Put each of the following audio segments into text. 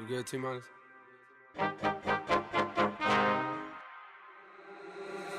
You good, T minus?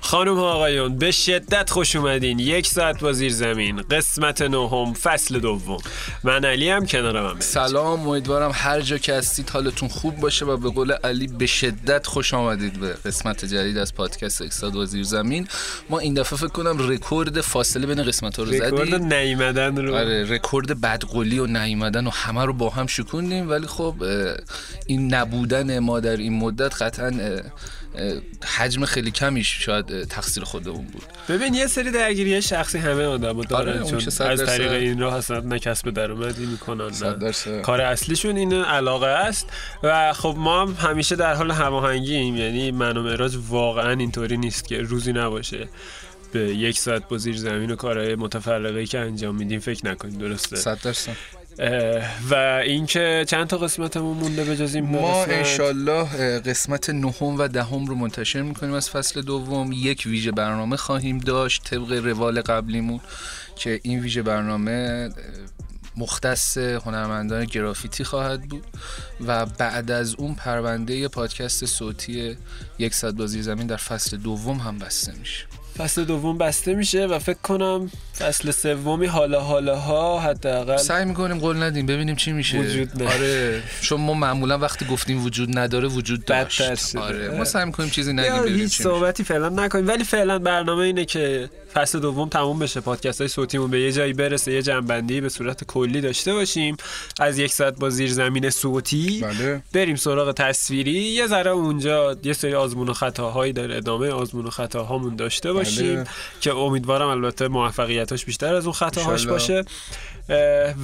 خانم ها آقایون به شدت خوش اومدین. یک ساعت با زیر زمین. قسمت نهم فصل دوم. من علی هم کنارم هم سلام امیدوارم هر جا که هستید حالتون خوب باشه و به قول علی به شدت خوش آمدید به قسمت جدید از پادکست اکساد و زیر زمین. ما این دفعه فکر کنم رکورد فاصله بین قسمت ها رو رکورد زدیم نیومدن رو. آره رکورد بدقولی و نیومدن و همه رو با هم شکوندیم. ولی خب این نبودن ما در این مدت قطعا حجم خیلی کمیش شاید تقصیر خودمون بود. ببین یه سری درگیری شخصی همه آدم دارن آره، اون چون از. طریق این راه اصلا نه کسب درآمدی می‌کنن نه. کار اصلیشون این علاقه است. و خب ما هم همیشه در حال هماهنگیم یعنی من و معراج واقعا اینطوری نیست که روزی نباشه به یک ساعت با زیر زمین و کارهای متفرقه که انجام میدیم فکر نکنیم درسته؟ صد درصد. و اینکه چند تا قسمتمون مونده به جز این ما قسمت؟ انشالله قسمت نهم و دهم رو منتشر می‌کنیم از فصل دوم یک ویژه برنامه خواهیم داشت طبق روال قبلیمون که این ویژه برنامه مختص هنرمندان گرافیتی خواهد بود و بعد از اون پرونده پادکست صوتی یک صد بازی زمین در فصل دوم هم بسته میشه فصل دوم بسته میشه و فکر کنم فصل سومی حالا حالا ها حداقل سعی می‌کنیم قول ندیم ببینیم چی میشه. وجود نه. آره چون ما معمولا وقتی گفتیم وجود نداره وجود داشت. آره ما سعی می‌کنیم چیزی نگیم ببینیم هیچ چی صحبتی فعلا نکنیم. ولی فعلا برنامه اینه که فصل دوم تموم بشه. پادکست های صوتیمون به یه جایی برسه یه جنبندی به صورت کلی داشته باشیم. از یک ساعت با زیر زمین صوتی بله. بریم سراغ تصویری. یه ذره اونجا یه سری آزمون و خطاهایی در ادامه آزمون و خطاهامون داشته باشیم بله. که امیدوارم البته موفقیتاش بیشتر از اون خطاهاش. باشه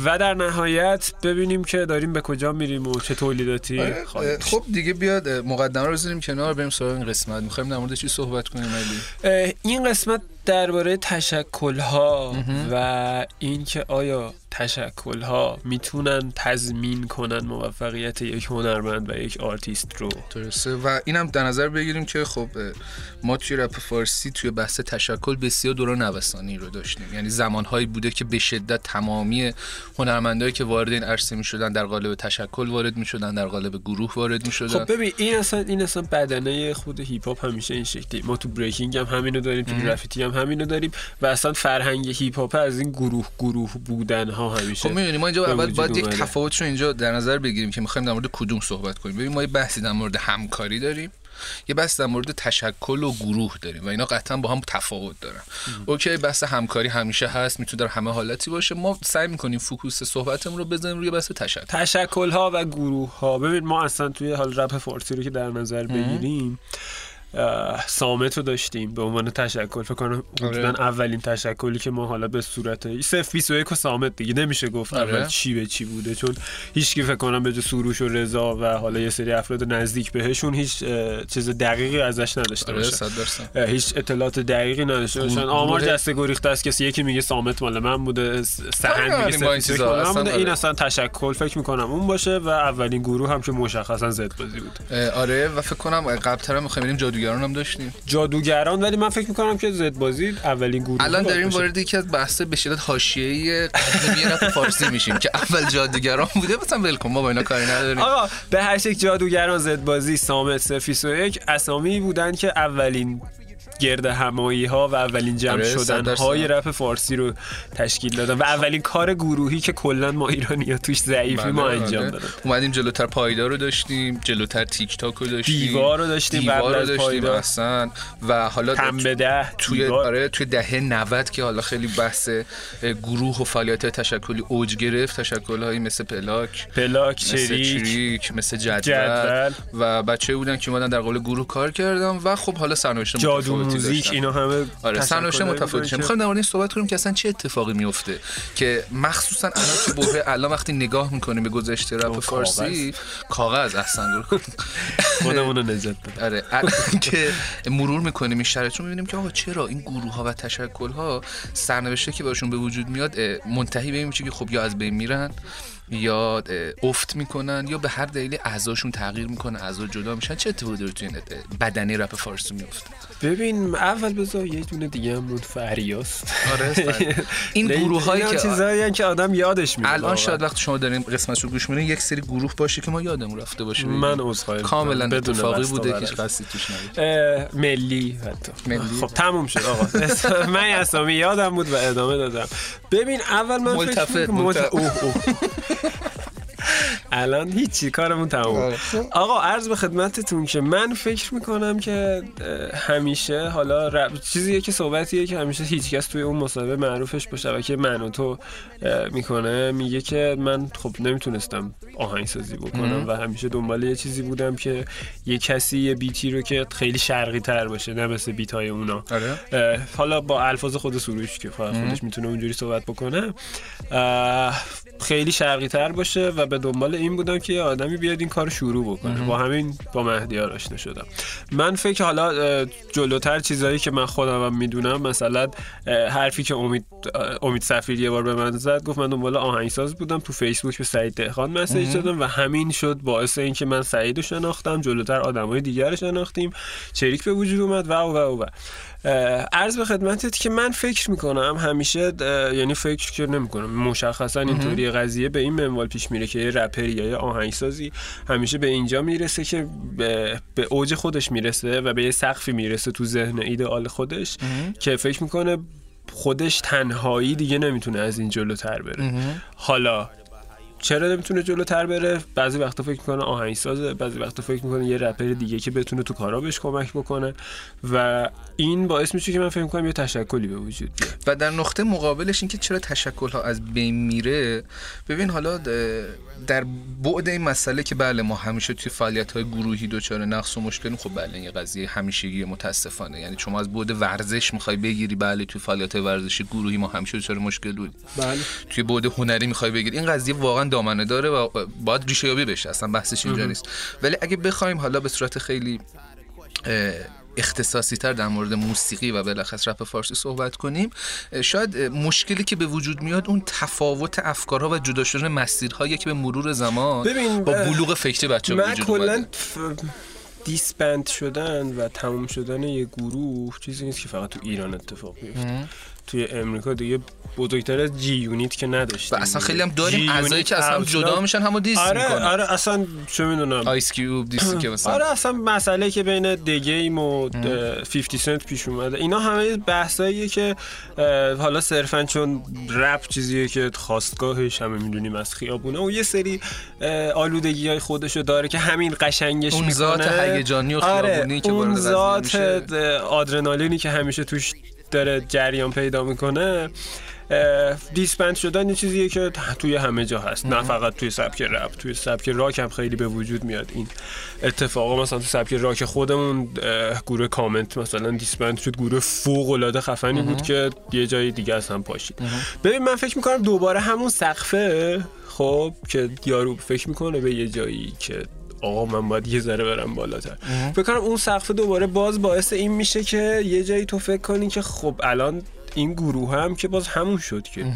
و در نهایت ببینیم که داریم به کجا میریم و چه تولیداتی آره،. خب دیگه بیاد مقدمه رو بذاریم کنار بریم سراغ این قسمت. می‌خوایم در مورد چی صحبت کنیم علی؟ این قسمت درباره تشکل ها و اینکه آیا تشکل ها می‌تونن تضمین کنن موفقیت یک هنرمند و یک آرتیست رو؟ درسته. و اینم در نظر بگیریم که خب ما توی رپ فارسی توی بحث تشکل بسیار دوران نوسانی رو داشتیم. یعنی زمانهایی بوده که به شدت تمامی هنرمندایی که وارد این عرصه می‌شدن در قالب تشکل وارد می‌شدن در قالب گروه وارد می‌شدن. خب ببین این اصلا این اصلا بدنه خود هیپ هاپ همیشه این شکلی. ما تو breaking هم همینو داریم تو گرافیتی هم همینو داریم و اصلا فرهنگ هیپ هاپ از این گروه گروه بودن ها همیشه خب می‌دونی ما اینجا اول باید یک اومده. تفاوتش رو اینجا در نظر بگیریم که می‌خوایم در مورد کدوم صحبت کنیم. ببین ما یه بحثی در مورد همکاری داریم. یه بحث در مورد تشکل و گروه داریم و اینا قطعا با هم تفاوت دارن. OK بحث همکاری همیشه هست می‌تونه در همه حالتی باشه. ما سعی می‌کنیم focus صحبتمون رو بزنیم روی بحث تشکل. تشکل ها و گروه ها ببین ما اصلا توی حال رپ فارسی رو که در نظر بگیریم سامت رو داشتیم. به عنوان تشکل فکر کنم آره. اولین تشکلی که ما حالا به صورت صفر 21 و سامت دیگه نمیشه گفت آره. اول چی به چی بوده. چون هیچ کی فکر کنم به سروش و رضا و حالا یه سری افراد نزدیک بهشون هیچ چیز دقیقی ازش نداشته آره باشن. اه، هیچ اطلاعات دقیقی نداشته باشن. گروه- آمار دسته گریخته است کسی یکی میگه سامت مال من بوده س- کاری سهند میگه. مال من بوده این آره. اصلا تشکل فکر می‌کنم اون باشه و اولین گروه هم که مشخصا زد بازی بود آره و فکر کنم قبلتر می‌خوایم بریم جادوگران هم داشتیم جادوگران ولی من فکر می‌کنم که زد بازی اولین گروه الان داریم. وارد یکی از بحث به شدت حاشیه‌ای قدیمی فارسی میشیم که اول جادوگران بوده مثلا ول کن ما با اینا کاری نداریم آقا به هر شکل جادوگران زد بازی سامت سفیس و یک اسامی بودن که اولین گرد همایی ها و اولین جمع آره، شدن. های رپ فارسی رو تشکیل دادن و اولین کار گروهی که کلا ما ایرانی ها توش ضعیفی ما بله، انجام آره. دادن اومدیم جلوتر پایدار رو داشتیم جلوتر تیک تاک رو داشتیم دیوار رو داشتیم دیوار رو داشتیم. اصلا و حالا تن به ده توی دیوار. آره توی دهه 90 که حالا خیلی بحث گروه و فعالیت تشکلی اوج گرفت تشکل هایی مثل پلاک پلاک مثل چریک چریک مثل جدول, جدول. و بچه بودن که اومدن در قالب گروه کار کردن و خب حالا سرنوشت جادو موزیک. اینا همه آره تشکلایی متفاوتی. می‌خوایم در مورد این صحبت کنیم که اصلا چه اتفاقی میفته که مخصوصا الان تو بحه الان وقتی نگاه می‌کنیم به گذشته رپ فارسی کاغذ. گروه خودمون رو نجات آره که مرور می‌کنیم این شرایط رو می‌بینیم که آقا چرا این گروه ها و تشکل ها سرنوشته که باشون به وجود میاد منتهی به این میشه که خب یا از بین میرن یا افت می‌کنن یا به هر دلیلی اعضاشون تغییر می‌کنه اعضا جدا میشن چه اتفاقی داره توی بدنه رپ فارسی میفته ببین اول بذار یه دونه دیگه هم بود فریاست آره این گروه هایی که چیزایی که آدم یادش میره الان. شاید وقتی شما دارین قسمت رو گوش میدین یک سری گروه باشه که ما یادمون رفته باشه من عذرخواهی. کاملا اتفاقی بوده. که قصدی توش نبود ملی حتی ملی. خب تموم شد آقا من اسامی یادم بود و ادامه دادم ببین اول من فکر ملتفت، می‌کنم- ملتفت. اوه، اوه. الان هیچی کارمون تموم. آره. آقا عرض به خدمتتون که من فکر می‌کنم که همیشه حالا رپ- چیزیه که صحبتیه که همیشه هیچکس توی اون مصاحبه معروفش با شبکه من و تو می‌کنه. میگه که من خب نمی‌تونستم آهنگسازی بکنم و همیشه دنبال یه چیزی بودم که یه کسی یه بیتی رو که خیلی شرقی تر باشه نه مثل بیت های اونا. آره. حالا با الفاظ خود سروش که خودش می‌تونه اونجوری صحبت بکنه. خیلی شرقی تر باشه و به دنبال این بودم که یه آدمی بیاد این کار شروع بکنه. با همین با مهدیار آشنا شدم. من فکر حالا جلوتر چیزایی که من خودم هم می‌دونم مثلا حرفی که امید امید سفیر یه بار به من زد گفت من دنبال آهنگساز بودم تو فیسبوک به سعید دهخان مسیج دادم و همین شد باعث اینکه من سعید رو شناختم جلوتر آدمای دیگر رو شناختیم چریک به وجود اومد و و و و. عرض به خدمتت که من فکر می‌کنم همیشه یعنی فکر که نمی‌کنم مشخصا اینطوری قضیه به این منوال پیش میره که یه رپری یا یه آهنگسازی همیشه به اینجا می‌رسه که به, به اوج خودش می‌رسه و به یه سقفی می‌رسه تو ذهن ایدئال خودش که فکر می‌کنه خودش تنهایی دیگه نمی‌تونه از این جلوتر بره. حالا چرا نمی‌تونه جلوتر بره؟ بعضی وقتا فکر می‌کنه آهنگسازه بعضی وقتا فکر می‌کنه یه رپر دیگه که بتونه تو کارا بهش کمک بکنه. و این باعث میشه که من فکر می‌کنم یه تشکلی به وجود بیاد. و در نقطه مقابلش اینکه چرا تشکل ها از بین میره ببین حالا در بعد این مسئله که بله ما همیشه توی فعالیت های گروهی دچار نقص و مشکلیم خب بله این یه قضیه همیشگی متاسفانه. یعنی شما از بعد ورزش می‌خوای بگیری بله توی فعالیت های ورزشی گروهی ما همیشه دچار مشکل بودیم. بله. توی بعد هنری می‌خوای بگیری. این قضیه واقعا دامنه داره و باید ریشه یابی بشه اصلا بحثش اینجا نیست. ولی اگه بخوایم حالا به صورت خیلی اختصاصی تر در مورد موسیقی و بالاخص رپ فارسی صحبت کنیم. شاید مشکلی که به وجود میاد اون تفاوت افکارها و جدا شدن مسیرهایی که به مرور زمان ببین، با بلوغ فکری بچه من وجود کلا دیسبند شدن و تموم شدن یه گروه چیزی نیست که فقط تو ایران اتفاق بیفته. توی امریکا دیگه بزرگتر از جی یونیت که نداشتیم. و اصلا خیلی هم داریم اعضایی که اصلا جدا میشن همو دیس آره می‌کنن. آره اصلا چه می‌دونم. آیس کیوب دیسی که مثلا. آره اصلا مسئله که بین دگیم و اه، 50 سنت پیش اومده. اینا همه بحثاییه که حالا صرفا چون رپ چیزیه که خواستگاهش همه می‌دونیم از خیابونه و یه سری آلودگی های خودشو داره که همین قشنگش اون ذات هیجانی و آره خیابونی که اون ذات آدرنالینی که همیشه توش داره جریان پیدا می‌کنه دیسپند شدن یه چیزیه که توی همه جا هست. نه فقط توی سبک رپ توی سبک راک هم خیلی به وجود میاد این اتفاقا. مثلا تو سبک راک خودمون گروه کامنت مثلا disband شد گروه فوق العاده خفنی بود که یه جای دیگه از هم پاشید. ببین من فکر می‌کنم دوباره همون سقفه خب که یارو فکر می‌کنه به یه جایی که آقا من باید یه ذره برم بالاتر. فکر کنم اون سقف دوباره باز باعث این میشه که یه جایی تو فکر کنی که خب الان این گروه هم که باز همون شد که.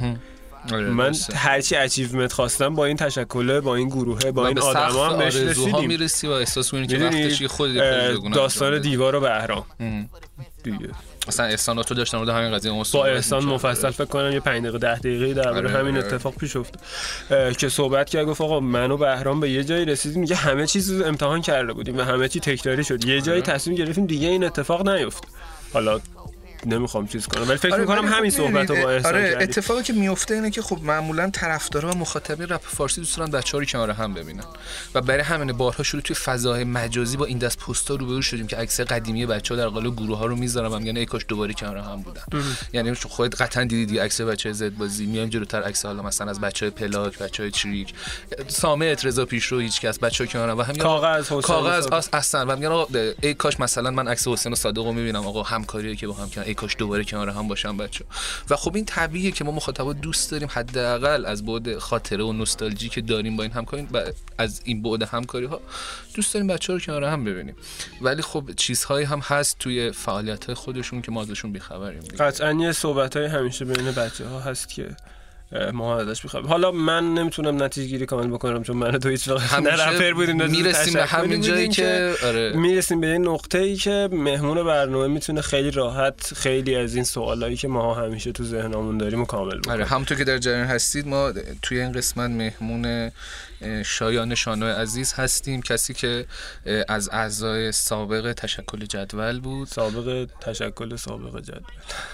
آره، من. هرچی achievement خواستم با این تشکله با این گروهه با این آدما هم بهش رسیدیم می‌رسی و احساس می‌کنی که وقتش بگو داستان. دیوار و بهرام. دیگه. مثلا احسان تو داشتن مورد همین قضیه با احسان. مفصل فکر کنم یه 5 دقیقه 10 دقیقه درباره آره، همین آره. اتفاق پیش افتاد که صحبت کرد گفت آقا من و بهرام به یه جایی رسیدیم که همه چیز رو امتحان کرده بودیم و همه چی تکراری شد یه آره. جایی تصمیم گرفتیم دیگه این اتفاق نیفت حالا نمی‌خوام چیز کنم. ولی فکر آره، می‌کنم خب همین صحبت رو با احسان آره کردیم. اتفاقی که میفته اینه که خب معمولا طرفدارا و مخاطبین رپ فارسی دوست دارن بچه‌ها رو کنار هم ببینن. و برای همین بارها شروع توی فضای مجازی با این دست پستا روبرو شدیم که عکس قدیمی بچه‌ها در قالب گروه ها رو می‌ذارم میگن ای کاش دوباره کنار هم بودن. یعنی خودت قطعا دیدید دیگه عکس بچه زد بازی. میایم جلوتر عکس حالا مثلا از بچه پلاک بچه چریک سامت رضا پیشرو هیچ کس بچه کنار هم. و هم کاغذ، حسین کاغذ اصلا. و میگن ای کاش مثلا من عکس حسین صادق رو می‌بینم. آقا همکاریه که با هم کردن ای کاش دوباره کنار هم باشن بچه و خب این طبیعیه که ما مخاطبا دوست داریم حداقل از بعد خاطره و نوستالژی که داریم با این همکاری و از این بعد همکاری ها دوست داریم بچه رو کنار هم ببینیم ولی خب چیزهایی هم هست توی فعالیت های خودشون که ما ازشون بیخبریم. قطعا یه صحبت های همیشه بین بچه ها هست که ما ازش می‌خوایم حالا من نمی‌تونم نتیجه گیری کامل بکنم چون من تو هیچ وقت نه رپر بودیم می‌رسیم به همین جایی که آره. می‌رسیم به یه نقطه ای که مهمون برنامه می‌تونه خیلی راحت خیلی از این سوالایی که ما همیشه تو ذهنمون داریم و کامل بکنه. آره همونطور که در جریان هستید ما توی این قسمت مهمون شایان شانو عزیز هستیم کسی که از اعضای سابق تشکل جدول بود. سابق تشکل سابق جدول.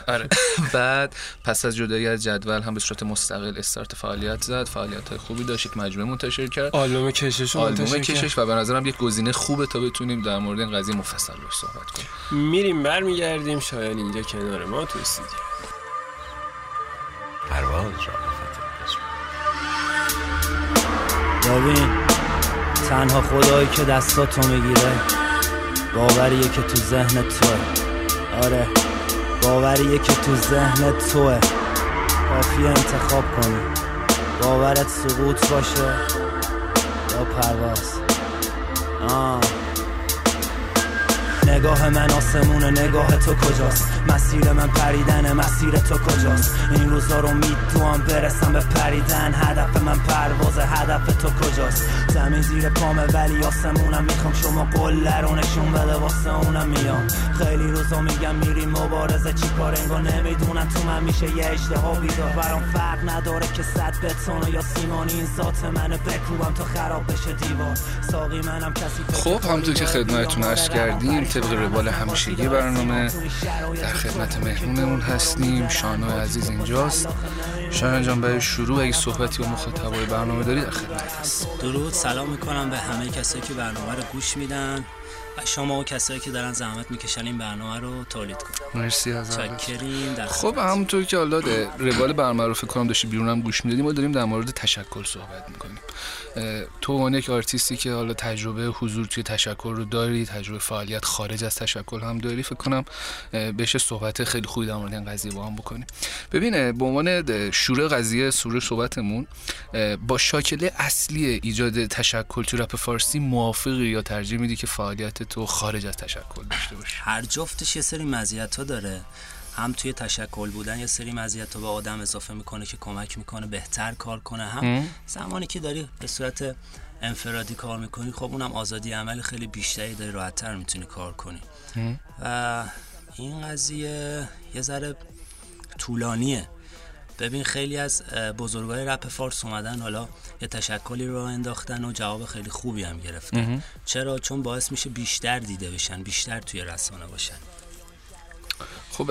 آره. بعد پس از جدایی از جدول هم به صورت مستقل استارت فعالیت زد. فعالیت های خوبی داشت. یک مجموعه منتشر کرد. آلبوم کشش رو آلبوم. کشش و به نظرم یک گزینه خوبه تا بتونیم در مورد این قضیه مفصل باش صحبت کنیم. میریم برمیگردیم. شایان اینجا کنار ما تو استودیو. پرواز را ببین تنها خدایی که دستاتو می‌گیره باوریه که تو ذهن توه. آره باوریه که تو ذهن توه. کافیه انتخاب کنی. باورت سقوط باشه یا پرواز. آه. نگاه من آسمونه نگاه تو کجاست؟ مسیر من پریدنه مسیر تو کجاست؟ این روزا رو میدوام برسم به پریدن هدف من پرواز هدف تو کجاست؟ زمین زیر پامه ولی آسمونم می‌خوام. شما قله رو نشون بده واسه اونم میام. خیلی روزا میگم میریم مبارزه. چی کار انگار نمی‌دونن تو من میشه یه اشتها بیدار. برام فرق نداره که صد بتون یا سیمانی این ذات منه بکوبم تا خراب بشه دیوار. ساقی منم کسی خب همونطور که خدمتتون عرض کردیم طبق. روال همیشگی برنامه در خدمت مهمونمون هستیم. شانو عزیز اینجاست. شایان جان برای شروع اگه صحبتی و مخاطبای برنامه داری در خدمت. هست درود سلام می‌کنم به همه کسایی که برنامه رو گوش میدن. شما و کسایی که دارن زحمت می‌کشن این برنامه رو تولید کنن مرسی از خب همونطور که حالا روال برنامه رو فکر کنم داشتی بیرونم گوش می‌دادیم ما داریم در مورد تشکل صحبت می‌کنیم. تو عنوان یک آرتیستی که حالا تجربه حضور توی تشکل رو داری تجربه فعالیت خارج از تشکل هم داری فکر کنم بشه صحبت خیلی خوبی در مورد این قضیه با هم بکنیم. ببینه به عنوان شروع قضیه شروع صحبتمون با شاکله اصلی ایجاد تشکل تو رپ فارسی موافقی یا ترجیح میدی که فعالیت تو خارج از تشکل داشته باشه هر جفتش یه سری مزیت ها داره. هم توی تشکل بودن یه سری مزیت ها به آدم اضافه می‌کنه که کمک می‌کنه بهتر کار کنه. هم زمانی که داری به صورت انفرادی کار می‌کنی خب اونم آزادی عمل خیلی بیشتری داری راحتتر می‌تونی کار کنی. و این قضیه یه ذره طولانیه. ببین خیلی از بزرگای رپ فارس اومدن حالا یه تشکلی رو انداختن و جواب خیلی خوبی هم گرفتن. چرا؟ چون باعث میشه بیشتر دیده بشن بیشتر توی رسانه باشن. خب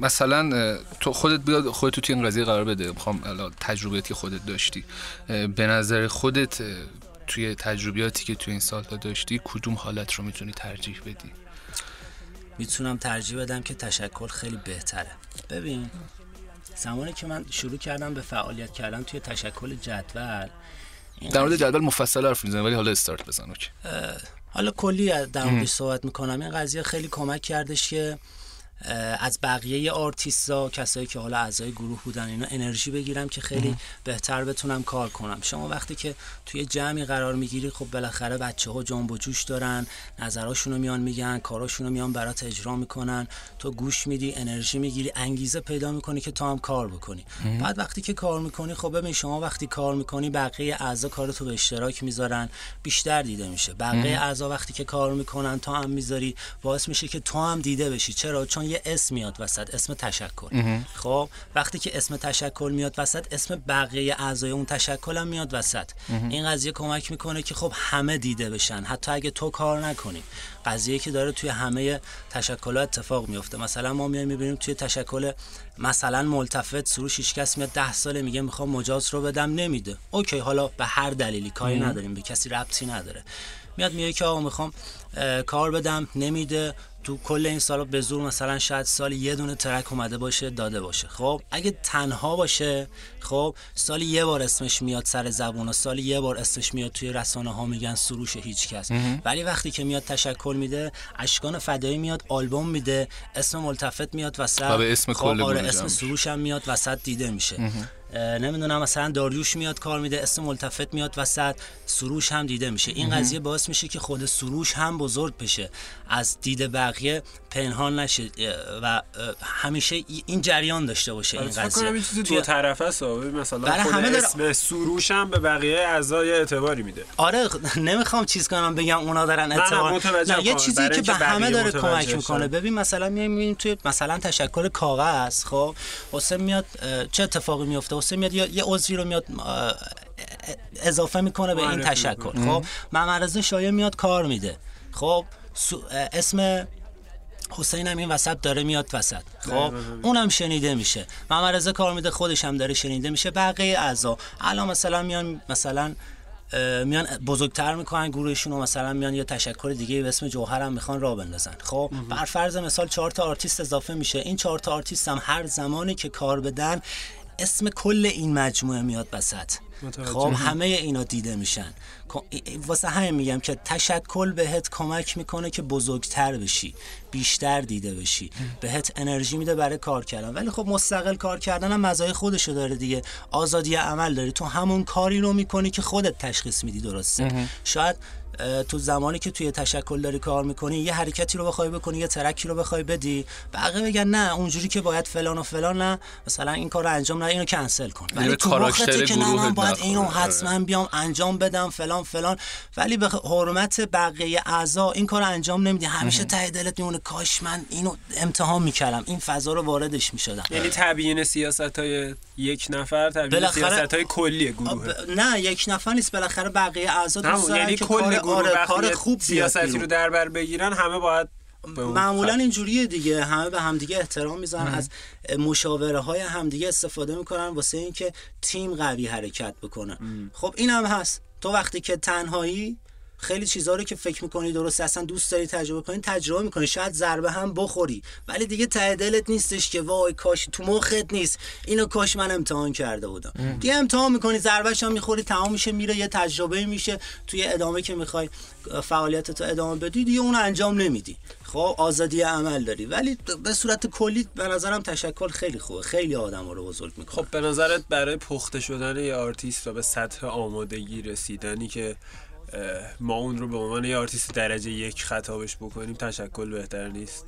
مثلا تو خودت بیاد خودت تو این قضیه قرار بده. می‌خوام الان تجربیاتی که خودت داشتی. به نظر خودت توی تجربیاتی که توی این سالها داشتی کدوم حالت رو می‌تونی ترجیح بدی؟ می‌تونم ترجیح بدم که تشکل خیلی بهتره. ببین زمانی که من شروع کردم به فعالیت کردن توی تشکل جدول در مورد جدول مفصل حرف می‌زنم ولی حالا استارت بزن اوکی. حالا کلی در موردش صحبت می‌کنم. این قضیه خیلی کمک کردش که از بقیه آرتیستا کسایی که حالا اعضای گروه بودن اینا انرژی بگیرم که خیلی بهتر بتونم کار کنم. شما وقتی که توی جمعی قرار می‌گیری خب بالاخره بچه ها جنب و جوش دارن نظراشونو میان میگن کاراشونو میان برات اجرا می‌کنن. تو گوش میدی انرژی می‌گیری انگیزه پیدا می‌کنی که تو هم کار بکنی. بعد وقتی که کار می‌کنی خب ببین شما وقتی کار می‌کنی بقیه اعضا کارتو به اشتراک می‌ذارن. بیشتر دیده میشه. بقیه اعضا وقتی که کار می‌کنن تو هم می‌ذاری. باعث میشه که تو هم دیده بشی. چرا؟ چون یه اسم میاد وسط اسم تشکل. خب وقتی که اسم تشکل میاد وسط اسم بقیه اعضای اون تشکل هم میاد وسط. این قضیه کمک می‌کنه که خب همه دیده بشن. حتی اگه تو کار نکنی. قضیه که داره توی همه تشکلات اتفاق میفته مثلا ما میایم می‌بینیم توی تشکل مثلا ملتفت سروش هیچ کس میاد ده ساله میگه می‌خوام مجاز رو بدم نمیده. اوکی حالا به هر دلیلی کاری نداریم به کسی ربطی نداره. میاد میگه که آقا می‌خوام کار بدم نمیده. تو کل این سالا به زور مثلا شاید سال یه دونه ترک اومده باشه داده باشه. خب اگه تنها باشه خب سال یه بار اسمش میاد سر زبون و سال یه بار اسمش میاد توی رسانه ها میگن سروش هیچ کس ولی وقتی که میاد تشکل میده اشکان فدایی میاد آلبوم میده اسم ملتفت میاد وسط. و به اسم خب، آره اسم. سروش هم میاد وسط دیده میشه. نمی‌دونم مثلا داریوش میاد کار میده اسم ملتفت میاد وسط سروش هم دیده میشه. این قضیه باعث میشه که خود سروش هم بزرگ بشه. از دید بقیه پنهان نشه و همیشه ای- این جریان داشته باشه این فکر کنم این چیزی قضیه دو طرفه است مثلا برای خود همه داره- اسم سروش هم به بقیه اعضای اعتباری میده. آره نمی‌خوام چیز کنم بگم اونا دارن اعتبار نه یه. چیزی که به همه داره کمک. می‌کنه. ببین مثلا میایم می‌بینیم توی مثلا تشکل کاغذ خب؟ حسین میاد چه اتفاقی میفته حسین میاد یه یه عضوی رو میاد اضافه می‌کنه به این تشکل خب؟ ممرضا شایع میاد کار میده. خب؟ اسم حسین هم این وسط داره میاد وسط. خب؟ اونم شنیده میشه. ممرضا کار میده خودش هم داره شنیده میشه. بقیه اعضا. الان مثلا میان مثلا میان بزرگتر می‌کنن گروهشون و مثلا میان یه تشکل دیگه به اسم جوهر هم می‌خوان راه بندازن. خب؟ بر فرض مثال چهار تا آرتیست اضافه میشه. این چهار تا آرتیست هم هر زمانی که کار بدن اسم کل این مجموعه میاد وسط. خب همه اینا دیده میشن. ای- واسه همین میگم که تشکل بهت کمک می‌کنه که بزرگتر بشی بیشتر دیده بشی. بهت انرژی میده برای کار کردن. ولی خب مستقل کار کردن هم مزایای خودشو داره دیگه. آزادی عمل داری. تو همون کاری رو می‌کنی که خودت تشخیص میدی درسته؟ شاید تو زمانی که توی تشکل داری کار می‌کنی یه حرکتی رو بخوای بکنی یه ترکی رو بخوای بدی. بقیه بگن نه اونجوری که باید فلان و فلان نه. مثلا این کار رو انجام نه اینو کنسل کن. یعنی ولی تو وقتی که نه من باید. اینو آره. حتما بیام انجام بدم فلان فلان. ولی به حرمت بقیه اعضا این کار رو انجام نمیدی. همیشه ته دلت میمونه کاش من اینو امتحان می‌کردم. این فضا رو واردش می‌شدم. یعنی تبیین سیاست های یک نفر تبیین بالاخره- سیاست های کلی گروه نه یک نفر نیست. بالاخره بقیه اعضا دوست یعنی که کل کار آره کار یه خوب سیاستی. رو در بر بگیرن همه باید معمولا. اینجوریه دیگه. همه به همدیگه احترام می‌ذارن از مشاوره های همدیگه استفاده می‌کنن واسه اینکه تیم قوی حرکت بکنه. خب این هم هست. تو وقتی که تنهایی خیلی چیزها رو که فکر می‌کنی درست اصلا دوست داری تجربه کنی تجربه می‌کنی. شاید ضربه هم بخوری ولی دیگه ته دلت نیستش که وای کاش تو مخت نیست. اینو کاش من امتحان کرده بودم. دیگه امتحان می‌کنی ضربهش هم می‌خوری تمام میشه میره یه تجربه میشه. توی ادامه که می‌خوای فعالیت تو ادامه بدی دیگه اون انجام نمیدی. خب آزادی عمل داری. ولی به صورت کلی به نظرم تشکل خیلی خوبه. خیلی آدم رو بزرگ می‌کنه خب به نظرت برای پخته شدن یه آرتیست و به سطح آمادگی رسیدنی که ما اون رو به عنوان یه آرتیست درجه یک خطابش بکنیم تشکل بهتر نیست.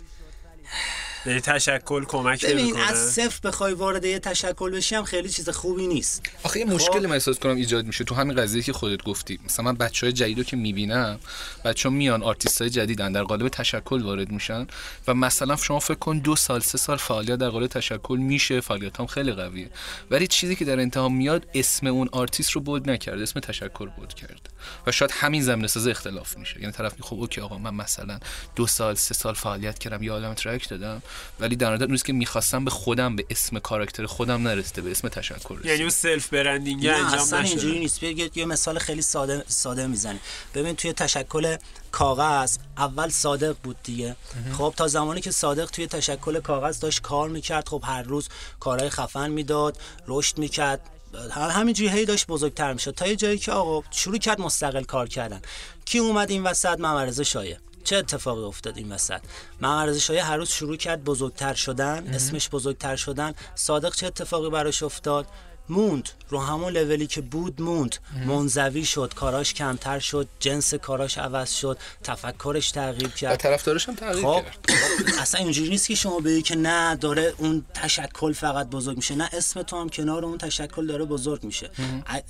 یعنی تشکل کمک ببین نمی‌کنه. از صفر بخوای وارد یه تشکل بشی هم خیلی چیز خوبی نیست. آخه یه مشکلی من احساس کنم ایجاد میشه. تو همین قضیه که خودت گفتی. مثلا من بچه های جدید رو که می‌بینم بچه ها میان آرتیست های جدیدن در قالب تشکل وارد میشن و مثلا شما فکر کن دو سال سه سال فعالیت در قالب تشکل میشه. فعالیت هم خیلی قویه. ولی چیزی که در انتها میاد اسم اون آرتیست رو bold نکرد اسم تشکل bold کرد و شاید همین زمینه ساز اختلاف میشه. یعنی طرف میگه خب اوکی آقا من مثلا دو سال سه سال فعالیت کردم یه عالم track دادم ولی در نهایت روزی که می‌خواستم به خودم به اسم کاراکتر خودم نرسیده به اسم تشکل رسیده. یعنی اون سلف برندینگ انجام اصلا اینجوری نیست. بگید یه مثال خیلی ساده ساده می‌زنی ببین توی تشکل کاغذ اول صادق بود دیگه. خب تا زمانی که صادق توی تشکل کاغذ داشت کار می‌کرد خب هر روز کارهای خفن می‌داد رشد می‌کرد. همینجوری هی داشت بزرگتر می‌شد. تا یه جایی که آقا شروع کرد مستقل کار کردن. کی اومد این وسط؟ ممرزه شایع. چه اتفاقی افتاد این وسط؟ ممرزه شایع هر روز شروع کرد بزرگتر شدن اسمش بزرگتر شدن. صادق چه اتفاقی براش افتاد؟ موند. رو همون لولی که بود موند. منزوی شد کاراش کمتر شد جنس کاراش عوض شد تفکرش تغییر و کرد طرفدارش هم تغییر خب کرد. اصلا اینجوری نیست که شما بگی که نه داره اون تشکل فقط بزرگ میشه. نه اسم تو هم کنار اون تشکل داره بزرگ میشه.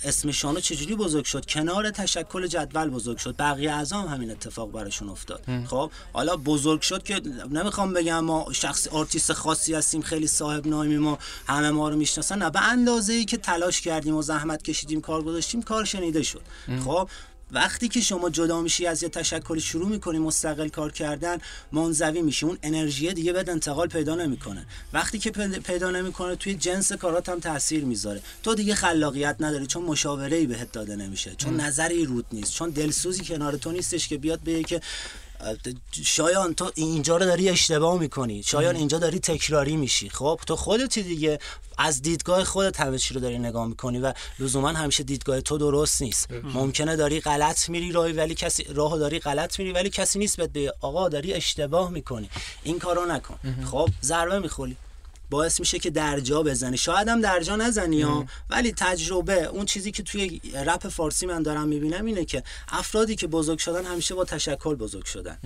اسم شانو چجوری بزرگ شد؟ کنار تشکل جدول بزرگ شد. بقیه اعضا هم همین اتفاق براشون افتاد. خب حالا بزرگ شد که نمی‌خوام بگم ما شخص آرتیست خاصی هستیم خیلی صاحب نامی ما همه ما رو می‌شناسن. نه به اندازه ای که تلاش کردیم و زحمت کشیدیم کار گذاشتیم کار شنیده شد. خب وقتی که شما جدا میشی از یه تشکل شروع می‌کنی مستقل کار کردن منزوی میشی. اون انرژی دیگه بهت انتقال پیدا نمی‌کنه. وقتی که پید- پیدا نمی‌کنه توی جنس کارات هم تاثیر می‌ذاره. تو دیگه خلاقیت نداری چون مشاوره ای بهت داده نمیشه. چون نظری رود نیست. چون دلسوزی کنار تو نیستش که بیاد بگه که شایان تو اینجا رو داری اشتباه می‌کنی. شایان اینجا داری تکراری میشی. خب تو خودتی دیگه. از دیدگاه خودت همه چی رو داری نگاه می‌کنی و لزوما همیشه دیدگاه تو درست نیست. ممکنه داری غلط میری راهی ولی کسی راهو داری غلط میری ولی کسی نیست بهت بگه آقا داری اشتباه می‌کنی. این کارو نکن. خب ضربه می‌خوری. باعث میشه که درجا بزنی. شاید هم درجا نزنی ها ولی تجربه. اون چیزی که توی رپ فارسی من دارم می‌بینم اینه که افرادی که بزرگ شدن همیشه با تشکل بزرگ شدن.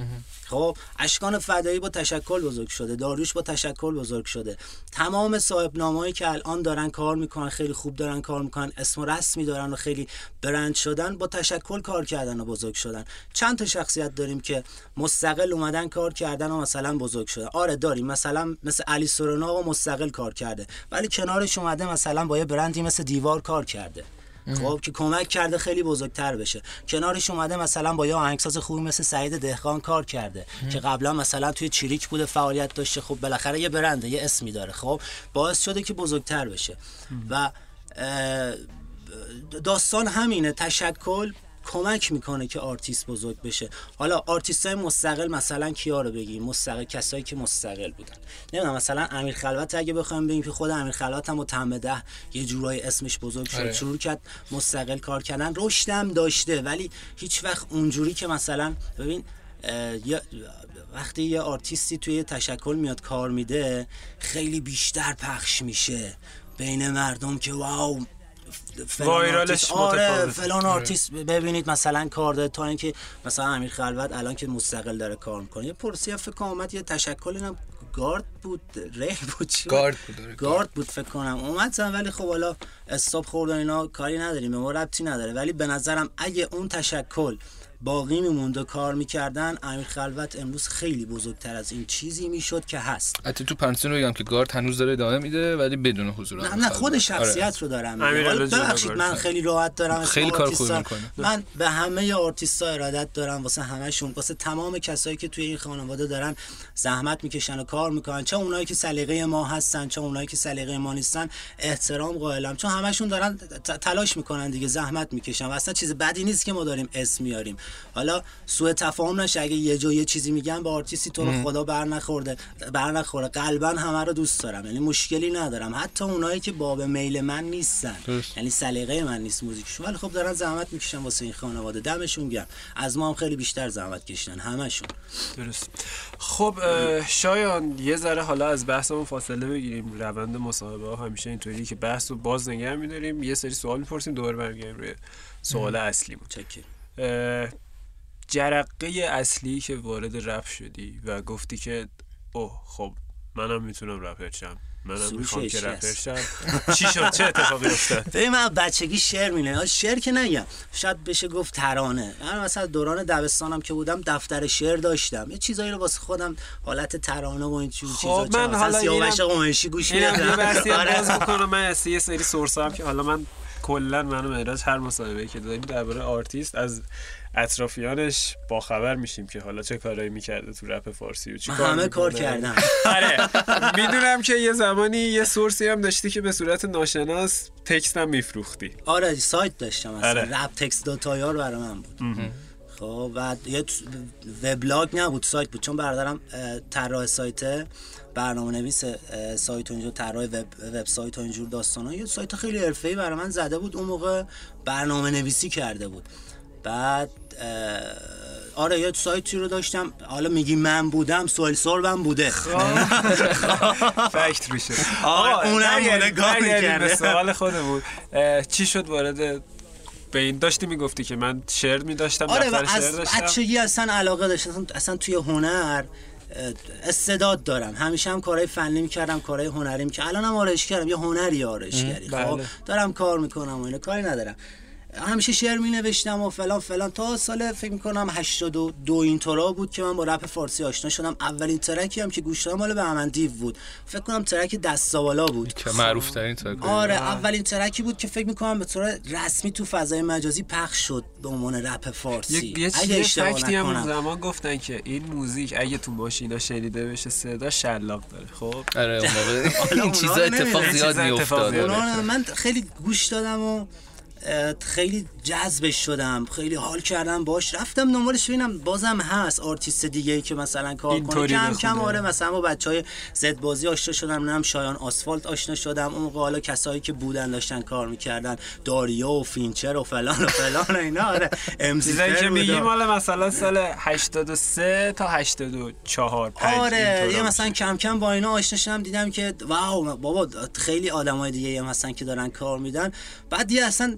خب اشکان فدایی با تشکل بزرگ شده داریوش با تشکل بزرگ شده. تمام صاحب نامه‌ای که الان دارن کار می‌کنن خیلی خوب دارن کار می‌کنن اسم و رسمی دارن و خیلی برند شدن با تشکل کار کردن و بزرگ شدن. چند تا شخصیت داریم که مستقل اومدن کار کردن و مثلا بزرگ شدن. آره داریم. مثلا مثل علی سورنا و مستقل کار کرده. ولی کنارش اومده مثلا با یه برندی مثل دیوار کار کرده. خب که کمک کرده خیلی بزرگتر بشه. کنارش اومده مثلا با یه آهنگساز خوبی مثل سعید دهقان کار کرده. که قبلا مثلا توی چریک بوده فعالیت داشته. خب بالاخره یه برنده یه اسمی داره. خب باعث شده که بزرگتر بشه. و داستان همینه. تشکل کمک می‌کنه که آرتیست بزرگ بشه. حالا آرتیست های مستقل مثلا کیا رو بگیم؟ مستقل کسایی که مستقل بودن. نمی‌دونم مثلا امیر خلوت اگه بخوایم بگیم که خود امیر خلوت هم با تم ده یه جورای اسمش بزرگ شد آره. شروع کرد مستقل کار کردن. رشدم داشته ولی هیچ وقت اونجوری که مثلا ببین یا- وقتی یه آرتیستی توی تشکل میاد کار میده خیلی بیشتر پخش میشه بین مردم که wow viral ش آرتیست- آره. فلان آرتیست. ببینید مثلا کار داره تا اینکه مثلا امیر خلوت الان که مستقل داره کار می‌کنه یه پرسی فکر کنم اومد یه تشکل اینم گارد بود ریل بود چی؟ گارد بود، آره، گارد. بود فکر کنم. اومد زدن ولی خب حالا استاپ خورد و اینا کاری نداریم به ما ربطی نداره. ولی به نظرم اگه اون تشکل باقی میموند و کار می‌کردن امیر خلوت امروز خیلی بزرگتر از این چیزی می‌شد که هست حتی تو پنسیون رو بگم که گارد هنوز داره ادامه میده ولی بدون حضور نه نه. خود آره. شخصیت رو دارم ببخشید. من خیلی راحت دارم خیلی کار خوبی می‌کنه. من به همه آرتیستا ارادت دارم واسه همشون واسه تمام کسایی که توی این خانواده دارن زحمت می‌کشن و کار می‌کنن چه اونایی که سلیقه ما هستن چه اونایی که سلیقه ما نیستن احترام قائلم چون همشون دارن تلاش می‌کنن دیگه زحمت می‌کشن و اصلا چیز بدی نیست که ما داریم اسم میاریم حالا سوء تفاهم نشه اگه یه جا یه چیزی میگن به آرتیستی تو رو خدا بر نخورده بر نخوره. قلبا همه رو دوست دارم یعنی مشکلی ندارم. حتی اونایی که باب میل من نیستن. یعنی سلیقه من نیست موزیکشون. ولی خب دارن زحمت می‌کشن واسه این خانواده. دمشون گرم. از ما هم خیلی بیشتر زحمت کشیدن همشون. درست. خب شایان یه ذره حالا از بحثمون فاصله بگیریم. روند مصاحبه ها همیشه اینطوری که بحث رو باز نگه میداریم. یه سری سوال می‌پرسیم دوباره برمیگردیم روی سوال اصلیمون. اه، جرقه اصلی که وارد رپ شدی و گفتی که اوه خب منم می‌تونم رپر شم. منم می‌خوام که رپر. شم. چی شد؟ چه اتفاقی افتاد؟ ببین من بچگی شعر میله شعر که نگم. شاید بشه گفت ترانه. من مثلا دوران دبستانم که بودم دفتر شعر داشتم. یه چیزایی رو واسه خودم حالت ترانه و این چیزا خب، چیزا من حالا سیاوش قمیشی گوش اینم یه میدم بحثی آره. باز من از یه سری source هم که حالا من کلا منو مهراج هر مصاحبه که داریم درباره آرتیست از اطرافیانش با خبر میشیم که حالا چه کارایی می‌کرده تو رپ فارسی و چی کار همه کار. کردم آره. می‌دونم که یه زمانی یه source ی هم داشتی که به صورت ناشناس text هم میفروختی. آره سایت داشتم اصلا. آره. rap text dot IR برای من بود. خب و یه وبلاگ نبود سایت بود. چون برادرم طراح سایت برنامه نویس سایت و اینجور طراح وب وبسایت و اینجور داستانا. یه سایت خیلی حرفه‌ای برای من زده بود. اون موقع برنامه نویسی کرده بود. بعد آره یه سایتی رو داشتم. حالا میگی من بودم سوال سوربم بوده. فکت روشه آره، آقا، اونم برگردیم- بوده، گاه برگردیم می‌کرده. سوال خودمون. اه، چی شد وارد به این داشتی می‌گفتی که من شعر میداشتم آره دفتر شعر از داشتم. بچگی اصلا علاقه داشتم. اصلا, توی هنر استعداد دارم. همیشه هم کارهای فنی می‌کردم کارهای هنری می‌کردم. الان هم آرایش کردم یه هنری آرایشگری. خب بله. دارم کار می‌کنم و اینا. کاری ندارم. همیشه شعر می نوشتم و فلان فلان. تا سال فکر می‌کنم 82 اینطورا بود که من با رپ فارسی آشنا شدم. اولین ترکی هم که گوش دادم مال بهمن دیو بود. فکر کنم track دستا بالا بود. که معروف ترین track. آره اولین track ی بود که فکر می‌کنم به طور رسمی تو فضای مجازی پخش شد به عنوان رپ فارسی. یه, یه اگه چیز اشتباه fact ی هم. زمان گفتن که این موزیک اگه تو ماشینا شنیده بشه صدا شلاق داره. خب؟ آره اون موقع این چیزا اتفاق. زیاد. اونا رو من خیلی گوش دادم و خیلی جذبش شدم خیلی حال کردم باش. رفتم دنبالش ببینم بازم هست آرتیست دیگه ای که مثلا کار کنه. کم بخونه. کم آره مثلا با بچه های زد بازی آشنا شدم نم شایان آسفالت آشنا شدم. اون موقع حالا کسایی که بودن داشتن کار می‌کردن. داریا و فینچر و فلان و فلان و اینا آره. چیزایی که میگیم مال مثلا سال 83 تا 84 5 آره یه مثلا کم کم با اینا آشنا شدم دیدم که wow بابا خیلی آدمای دیگه هستن که دارن کار میدن. بعد یه اصلا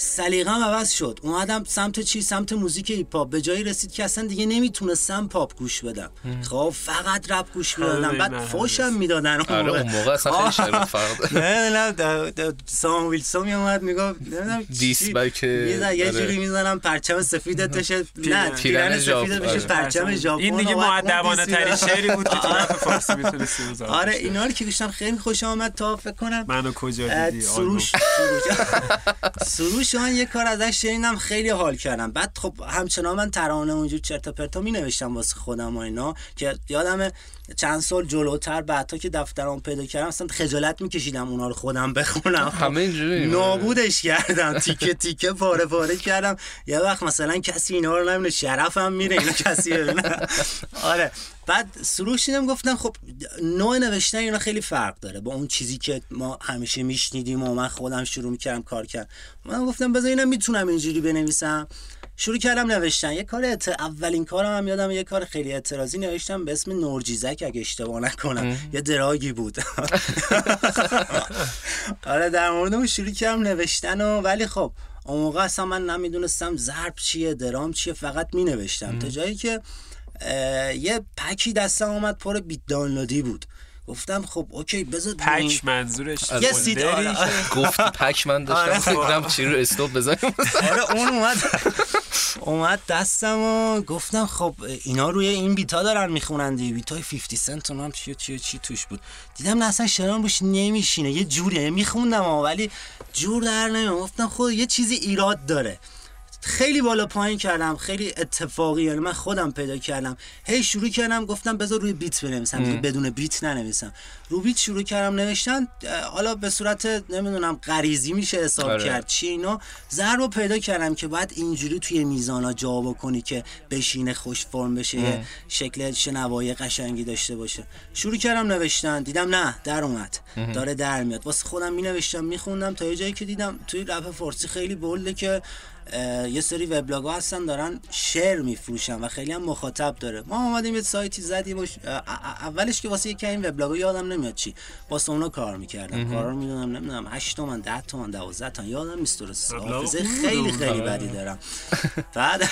سلیقه‌ام عوض شد. اومدم سمت چی؟ سمت موزیک هیپ هاپ به جایی رسید که اصلا دیگه نمی‌تونستم پاپ گوش بدم. خب فقط رپ گوش می‌دادم. بعد فوشم می‌دادن آره اون موقع. اصلا خیلی شرط فرق نه نه سام ویلسون میومد می‌گفت نمی‌دونم دیس بک، یه آره. جوری می‌زنم پرچم سفیدت بشه نه پیرن سفیدت بشه آره. پرچم ژاپن این دیگه اون مؤدبانه ترین. شعری بود که تو رپ فارسی می‌تونستی آره اینا رو که گوشتم خیلی خوش آمد تا فکر کنم. منو کجا دیدی؟ سروش. سروش. من یه کار ازش شنیدم خیلی حال کردم. بعد خب همچنان من ترانه اونجور چرت و پرتا می نوشتم واسه خودم و اینا که یادم چند سال جلوتر بعدها که دفترم پیدا کردم اصلا خجالت میکشیدم اونا رو خودم بخونم. همه اینجوری. نابودش کردم. تیکه تیکه پاره پاره کردم. یه وقت مثلا کسی اینا رو نمی‌دونه شرفم میره اینا کسی ببینه آره. بعد سروش دیدم گفتم خب نوع نوشتن اینا خیلی فرق داره با اون چیزی که ما همیشه میشنیدیم و من خودم شروع می‌کردم کار کرد. من گفتم بذار اینم می‌تونم اینجوری بنویسم. شروع کردم نوشتن. یه کار ات... اولین کارم هم یادم یه کار خیلی اعتراضی نوشتم به اسم نورجیزک اگه اشتباه نکنم. یه دراگی بود. آره در مورد اون شروع کردم نوشتن و ولی خب اون موقع اصلا من نمی‌دونستم ضرب چیه درام چیه فقط می نوشتم تا جایی که یه پکی دستم اومد پر بیت دانلودی بود. گفتم خب اوکی بذار پک منظورش یه سید آره، آره. گفت پک من آره، داشتم خب. فکرم چی رو استوب بزنیم آره اون اومد. اومد دستم و گفتم خب اینا روی این بیتا دارن می‌خونن دیگه. بیتای 50 سنت هم چی چی چی توش بود. دیدم نه اصلا شرام روش نمیشینه. یه جوریه میخوندم ولی جور در نمیاد. گفتم خود یه چیزی ایراد داره. خیلی بالا پایین کردم خیلی اتفاقی یعنی من خودم پیدا کردم. هی شروع کردم گفتم بذار روی بیت بنویسم بدون بیت ننویسم. رو بیت شروع کردم نوشتن حالا به صورت نمی‌دونم غریزی میشه حساب آره. کرد چی اینا ضرب پیدا کردم که باید اینجوری توی میزانا جا بکنی که بشینه خوش فرم بشه یه شکل شنوایی قشنگی داشته باشه. شروع کردم نوشتن دیدم نه در اومد. داره در میاد. واسه خودم می نوشتم میخوندم تا یه جایی که دیدم توی رپ فارسی خیلی بولده که یه سری وبلاگ ها هستن دارن شعر میفروشن و خیلی هم مخاطب داره. ما اومدیم یه سایتی زدیم و ش- اه، اه، اولش که واسه یکی این وبلاگ یادم نمیاد چی واسه اونا کار می‌کردم. کارا رو می‌دونم نمی‌دونم 8 تومن 10 تومن 12 تومن یادم نیست درست. حافظه خیلی. خیلی بدی دارم. بعد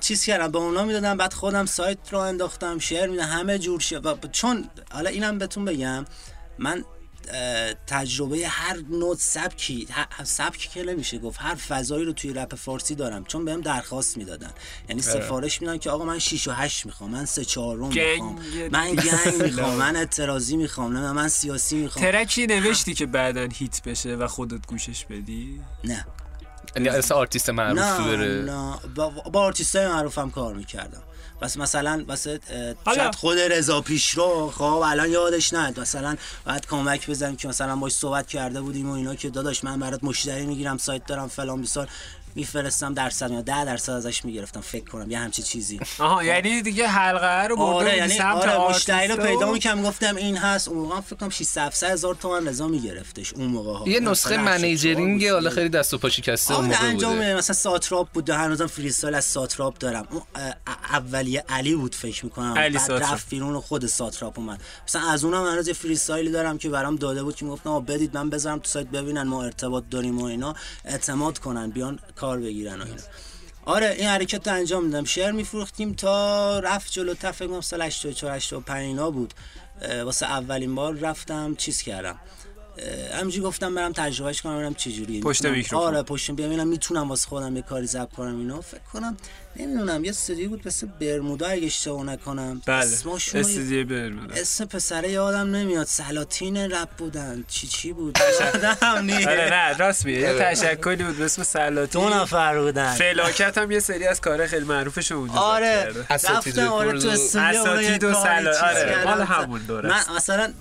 چیز کردم به اونا می‌دادم بعد خودم سایت رو انداختم شعر میدم همه جور و چون حالا اینم بهتون بگم من تجربه هر نوع سبکی سبکی که نمیشه گفت هر فضایی رو توی رپ فارسی دارم چون بهم درخواست می‌دادن. یعنی سفارش میدن که آقا من 6 و 8 می‌خوام من 3 4 می‌خوام. من گنگ می‌خوام من اعتراضی می‌خوام نه من سیاسی می‌خوام. ترکی نوشتی که بعدا هیت بشه و خودت گوشش بدی؟ نه. یعنی اصلا آرتیست معروف تو نه بره. نه. با, با آرتیست های معروفم کار می‌کردم. بس مثلا واسه. شاید خود رضا پیشرو خب الان یادش نه مثلا بعد کمک بزنیم که مثلا باش صحبت کرده بودیم و اینا که داداش من برات مشتری می‌گیرم سایت دارم فلان بیسار میفرستم درصد یا 10 درصد ازش می‌گرفتم فکر کنم یه همچی چیزی. آها یعنی دیگه حلقه رو برده آره یعنی سمت آره مشتری رو پیدا می‌کنم گفتم این هست. اون موقع فکر کنم 6 700 هزار تومان رضا میگرفتش اون موقع ها. یه نسخه managering. حالا خیلی دست و پا شکسته اون آره موقع انجام بوده. مثلا ساتراپ بود هنوزم freestyle از ساتراپ دارم. اون اولیه علی بود فکر می‌کنم. علی بعد. رفت بیرون خود ساتراپ اومد. مثلا از اونم هنوز یه freestyle ی دارم که برام داده بود که گفتم بدید من بذارم تو سایت ببینن ما ارتباط داریم و اینا. اعتماد کنن بیان کار بگیرن و اینا. آره این حرکت رو انجام میدم. شعر میفروختیم تا رفت جلوتر فکر کنم سال 84 85 اینا بود. واسه اولین بار رفتم چیز کردم. همینجوری گفتم برم تجربهش کنم ببینم چجوریه پشت میتونم- میکروفون. آره پشت ببینم می‌تونم واسه خودم یه کاری ضبط کنم اینو فکر کنم نمی‌دونم یه استودیو بود مثل برمودا اگه اشتباه نکنم. بله استودیو برمودا. اسم پسره یادم نمیاد. سلاطین رپ بودن. چی چی بود؟ یادم نیست. آره نه راست میگه. یه تشکلی بود به اسم دو سلاطین نفر بودن. فلاکت هم یه سری از کار خیلی معروفش ضبط آره. اساتید رفتم آره تو و- استودیو اونو یه اساتید و کاری سلا- چیز آره،. مال همون دوره من. مثلا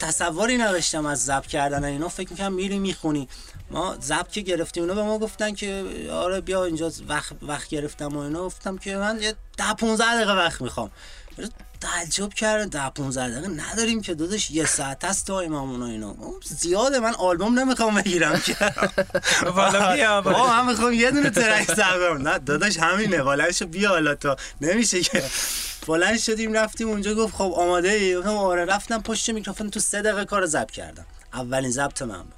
تصوری نداشتم از ضبط کردن اینا. فکر می‌کنم میری می‌خونی. ما ضبط که گرفتیم. اینا به ما گفتن که آره بیا اینجا وقت وقت گرفتم و اینا. گفتم که من یه 10 15 دقیقه وقت می‌خوام. تعجب کردن. 10 15 دقیقه نداریم که داداش یه ساعت است تایممون و اینا. زیاده. من آلبوم نمی‌خوام بگیرم که. والا بیا من می‌خوام یه دونه ترک سرگرم نه داداش همینه. بالنشو بیا حالا تا نمیشه که. بلند شدیم رفتیم اونجا. گفت خب آماده ای آره. رفتم پشت میکروفون تو سه دقیقه کار ضبط کردم. اولین ضبط من بود.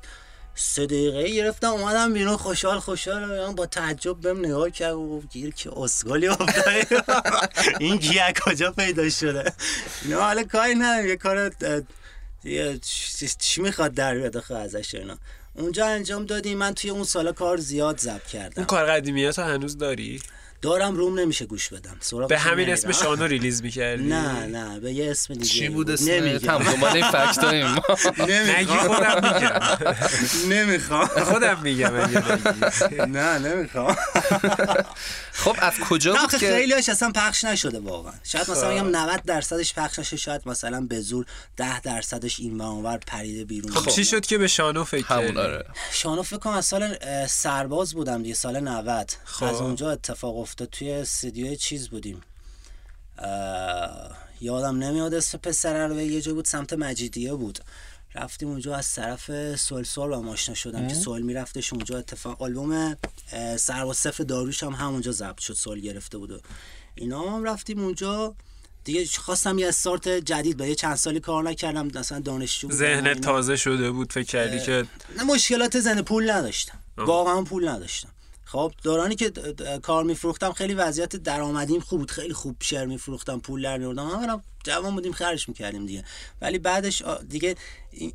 سه دقیقه گرفتم اومدم بیرون خوشحال خوشحال. با تعجب بهم نگاه کرد و گیر که اسگلی افتادی. این گیه کجا پیدا شده؟ نه حالا کاری ندارم یه کار چی- می‌خواد در بیاد ازش اینا. اونجا انجام دادیم من توی اون سالا کار زیاد اون کردم. کار قدیمیات رو هنوز داری؟ دارم روم نمیشه گوش بدم. به همین نمیرم. اسم شانو ریلیز می‌کردی؟ نه نه به یه اسم دیگه. چی بود اسم نمیگم. دنبال این فکت نگی خودم میگم. نمی‌خوام. خودم میگم. نه نمی‌خوام. خب از کجا بود که خیلی هاش اصلا پخش نشده واقعا. شاید مثلا بگم 90 درصدش پخش نشه شاید مثلا به زور 10 درصدش این اونور پریده بیرون خب چی شد که به شانو فکر کردی؟ آره. شانو فکر کنم از سال سرباز بودم دیگه سال 90 خب. از اونجا اتفاق افتاد توی استودیو چیز بودیم. یادم نمیاد اسم پسره رو یه جا بود سمت مجیدیه بود. رفتیم اونجا از طرف سول سول با آشنا شدم که سول میرفتش اونجا اتفاق آلبوم اه، سرباز صفر داروش هم همونجا ضبط شد سول گرفته بود و اینا هم رفتیم اونجا. دیگه خواستم یه استارت جدید به یه چند سالی کار نکردم مثلا دانشجو و اینا. تازه شده بود فکر کردی که نه مشکلات زنده پول نداشتم. واقعا پول نداشتم. خب دورانی که کار میفروختم خیلی وضعیت درآمدیم خوب بود خیلی خوب شعر میفروختم پول در میوردم همونم جوان بودیم خرج می‌کردیم دیگه. ولی بعدش دیگه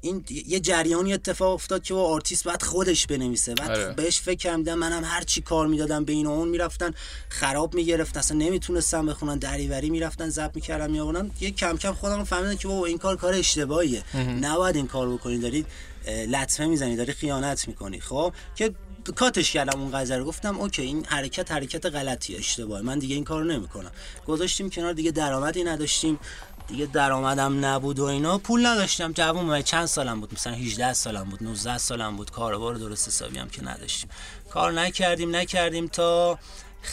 این, یه جریانی اتفاق افتاد که با آرتیست بعد خودش بنویسه. بعد آره. بهش فکر کردم منم هر چی کار می‌دادم به این و اون می‌رفتن خراب می‌گرفتن اصلا نمی‌تونستم بخونن دریوری می‌رفتن ضبط می‌کردم میآوردن. یه کم کم خودم فهمیدم که بابا این کار کار اشتباهیه. نباید این کار بکنی داری اه، لطمه می‌زنی داری خیانت می‌کنی. خب که کاتش کردم اون قضیه رو گفتم اوکی این حرکت حرکت غلطی اشتباهه من دیگه این کارو نمی‌کنم. گذاشتیم کنار دیگه درآمدی نداشتیم دیگه درآمدم نبود و اینا. پول نداشتم جوون بودم. چند سالم بود؟ مثلا 18 سالم بود 19 سالم بود. کاروبار درست حسابی هم که نداشتیم. کار نکردیم نکردیم تا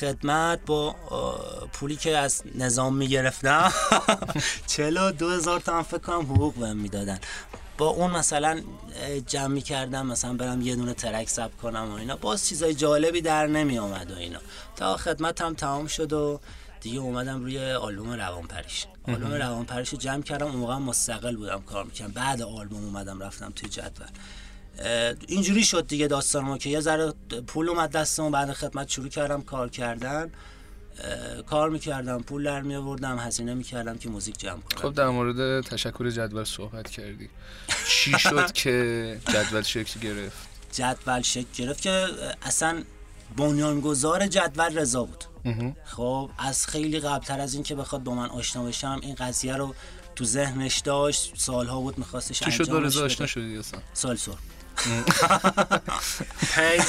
خدمت با پولی که از نظام می‌گرفتم. چلو دو هزار تومن فکر کنم حقوق بهم می‌دادن. با اون مثلا جمع می‌کردم مثلا برم یه دونه ترک ضبط کنم و اینا. باز چیزای جالبی در نمی آمد و اینا. تا خدمت هم تمام شد و دیگه اومدم روی آلبوم روان پریش آلبوم روان پریش رو جمع کردم. اون موقع مستقل بودم کار می‌کردم. بعد آلبوم اومدم رفتم توی جدول. اینجوری شد دیگه داستان ما که یه ذره پول اومد دستم بعد خدمت شروع کردم کار کردن. کار می‌کردم پول در می آوردم هزینه می‌کردم که موزیک جمع کنم. خب در مورد تشکر جدول صحبت کردی. چی شد که جدول شکل گرفت؟ جدول شکل گرفت که اصلا بنیانگذار جدول رضا بود. خب از خیلی قبلتر از این که بخواد با من آشنا بشم این قضیه رو تو ذهنش داشت. سالها بود میخواستش چی شد با انجامش رضا. آشنا شدی اصلا؟ سال سر پنج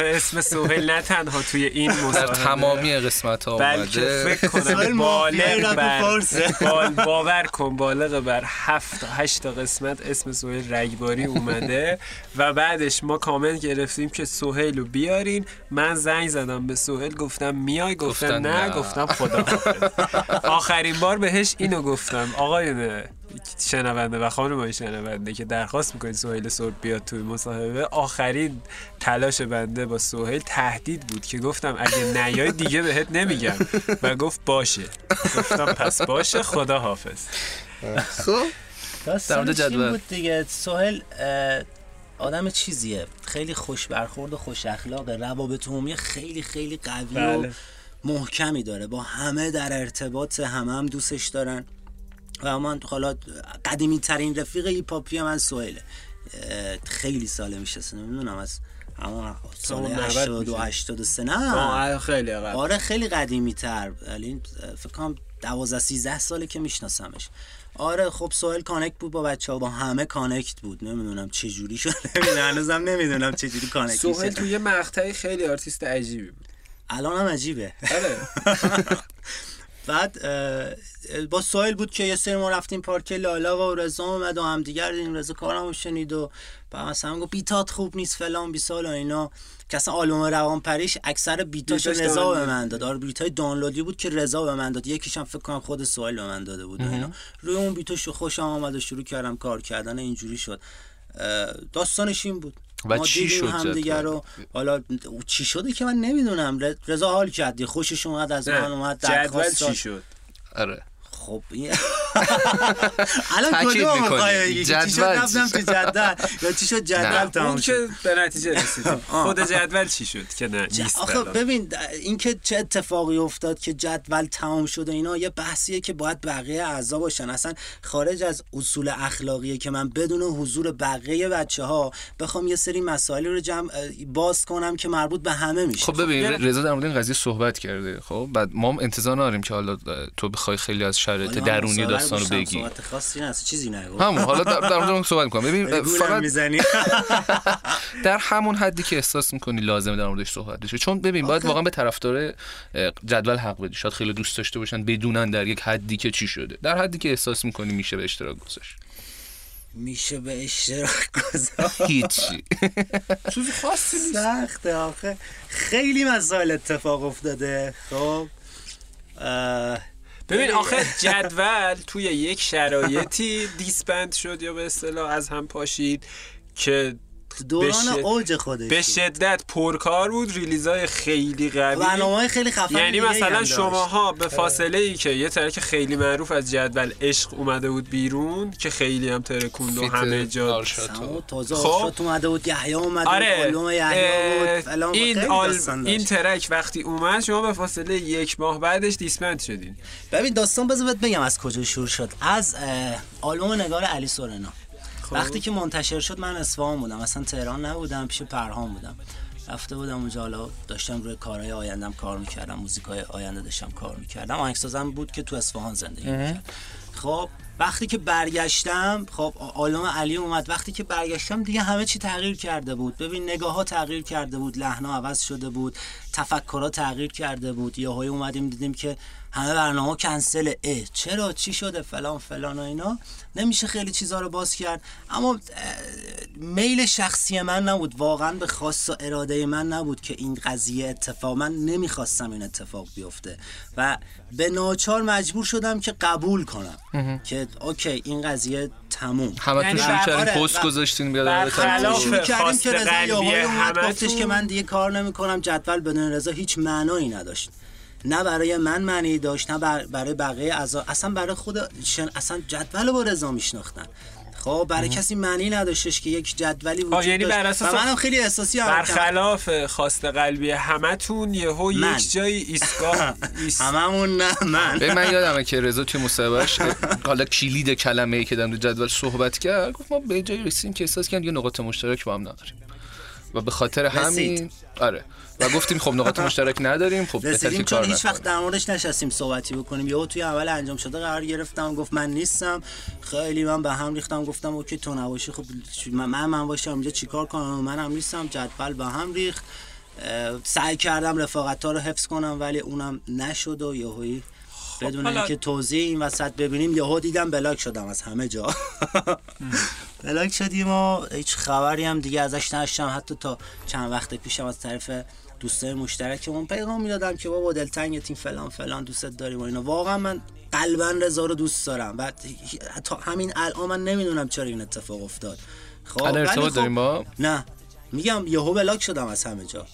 اسم سوهل نه تنها توی این در مصاحبه تمامی قسمت ها بلکه اومده فکر کنم بالغ بر. بال- باور کن بالغ بر هفت تا هشت تا قسمت اسم سوهل رگباری اومده. و بعدش ما کامنت گرفتیم که سوهل رو بیارین. من زنگ زدم به سوهل گفتم میای گفتم نه. گفتم خدا آخرین بار بهش اینو گفتم. آقایون شنونده و خانم شنونده که درخواست می‌کنید سوهل سرب بیاد توی مصاحبه آخرین تلاش بنده با سوهل تهدید بود که گفتم اگه نیای دیگه بهت نمیگم. و گفت باشه. گفتم پس باشه خدا حافظ. خب. داستانش در مورد این جدول. بود دیگه. سهل آدم چیزیه. خیلی خوش برخورد و خوش اخلاقه. روابط عمومی خیلی خیلی قوی و بله. محکمی داره. با همه در ارتباط همه هم دوستش دارن. و من حالا قدیمی ترین رفیق هیپ‌هاپی من سهیله خیلی ساله میشه نمی‌دونم از اما سال اون 90 82 میشه. 83 نه. خیلی عقب آره خیلی قدیمی تر ولی فکر کنم 12 13 ساله که میشناسمش. آره خب سهیل connect بود با بچه ها با همه connect بود. نمی‌دونم چه جوری شد نمی‌دونم هنوزم نمی‌دونم چه جوری connect سهیل توی مقطعی خیلی آرتیست عجیبی بود. الان هم عجیبه. آره. بعد با سوال بود که یه سری ما رفتیم پارک لالا و رضا اومد و هم دیگر دیدیم رضا کارمو شنید و بعد مثلا گفت بیتات خوب نیست فلان بیسال و اینا. که اصلا آلبوم روان پریش اکثر بیتاش رضا به من داد. آره بیتای دانلودی بود که رضا به من داد. یکیش هم فکر کنم خود سوال به من داده بود و اینا. روی اون بیتاش خوشم آمد و شروع کردم کار کردن. اینجوری شد. داستانش این بود. و ما چی شد همدیگه جدول؟ رو. حالا چی شده که من نمی‌دونم. رضا حال کردی خوشش اومد از من اومد جدول درخواست چی. شد؟ آره. خب این الان کدوم. می‌خوای چی رفتم تو جدول. یا چی شد جدول. تمام که به نتیجه رسیدیم. خود جدول چی شد که نه؟ آخه. ببین اینکه چه اتفاقی افتاد که جدول تمام شد و اینا یه بحثیه که باید بقیه اعضا باشن. اصلا خارج از اصول اخلاقیه که من بدون حضور بقیه بچه ها بخوام یه سری مسائلی رو جمع باز کنم که مربوط به همه میشه. خب ببین رضا در مورد این قضیه صحبت کرده. خب بعد ما هم انتظار نداریم که حالا تو بخوای خیلی از شرایط من درونی داستان رو بگی. صحبت خاصی نه چیزی نگو. همون حالا در, در مورد اون صحبت کنم ببین فقط می‌زنی. در همون حدی که احساس می‌کنی لازمه در موردش صحبت بشه. چون ببین باید واقعا به طرفدار جدول حق بدی. شاید خیلی دوست داشته باشن بدونن در یک حدی که چی شده. در حدی که احساس می‌کنی میشه به اشتراک گذاشت. میشه به اشتراک گذاشت. هیچی. چیز خاصی نیست. سخته آخه. خیلی مسائل اتفاق افتاده. خب. ببین آخه جدول توی یک شرایطی دیسبند شد یا به اصطلاح از هم پاشید که دوران اوج خودش به بود. شدت پرکار بود ریلیزای خیلی قوی برنامه‌های خیلی خفن یعنی مثلا. شماها به فاصله ای که یه ترک خیلی معروف از جدول عشق اومده بود بیرون که خیلی هم ترکوند و همه جا تازه خب. اومده بود یحیی اومده بود آره بود فلان این آل... این. ترک وقتی اومد شما به فاصله یک ماه بعدش دیسمنت شدین ببین داستان بذار بگم از کجا شروع شد از آلبوم نگار علی سورنا خب. وقتی که منتشر شد من اصفهان بودم اصلا تهران نبودم پیش پرهام بودم. رفته بودم اونجا حالا داشتم روی کارهای آیندم کار می‌کردم موزیکای آینده داشتم کار می‌کردم. آهنگسازم بود که تو اصفهان زندگی می‌کرد خب وقتی که برگشتم خب آلبوم علی اومد. وقتی که برگشتم دیگه همه چی تغییر کرده بود. ببین نگاه ها تغییر کرده بود لحنا عوض شده بود تفکرها تغییر کرده بود. های اومدیم دیدیم که همه برنامه کنسل اه. چرا؟ چی شده فلان فلان و اینا؟ نمیشه خیلی چیزها رو باز کرد. اما میل شخصی من نبود. واقعا به خواست و اراده من نبود که این قضیه اتفاق من نمی‌خواستم این اتفاق بیفته. و به ناچار مجبور شدم که قبول کنم. که اوکی این قضیه تموم. همه یعنی تو شروع بر- کردین آره، پست گذاشتین بیاد در شروع کردیم که رضا یاهای اومد. گفتش که من دیگه کار نمی‌کنم جدول بدون رضا هیچ معنایی نداشت. نه برای من معنی داشت نه بر- برای بقیه اعضا اصلا برای خود شن... اصلا جدول رو با رضا میشناختن خب برای کسی معنی نداشتش که یک جدولی وجود یعنی داشت بر اساس و منم خیلی احساسی. برخلاف خواست قلبی همتون یهو. یک جایی ایستگاه ایست... هممون نه من به من یادمه که رضا توی مصاحبهش حالا کلید کلمه ای که در جدول صحبت کرد گفت ما به جای رسیدیم که احساس کردیم یه نقاط مشترک با هم نداریم و به خاطر رسید. همین آره و گفتیم خب نقاط مشترک نداریم خب رسیدیم چون هیچ. وقت در موردش نشستیم صحبتی بکنیم. یهو توی اول انجام شده قرار گرفتم گفت من نیستم. خیلی من به هم ریختم گفتم اوکی تو نباشی. خب من من, من باشم اینجا چیکار کنم؟ منم نیستم جدول به هم ریخت. سعی کردم رفاقت ها رو حفظ کنم ولی اونم نشد و یهویی بدون حالا- اینکه توضیح این وسط ببینیم یهو دیدم بلاک شدم از همه جا. بلاک شدیم و هیچ خبری هم دیگه ازش نشتم. حتی تا چند وقت پیشم از طرف دوستای مشترکمون. پیغام می‌دادم که بابا دلتنگتیم فلان فلان دوستت داریم و اینا. واقعا من قلبا رضا رو دوست دارم. و تا همین الان من نمی‌دونم چرا این اتفاق افتاد. خب ارتباط خب- داریم با؟ نه. میگم یهو بلاک شدم از همه جا.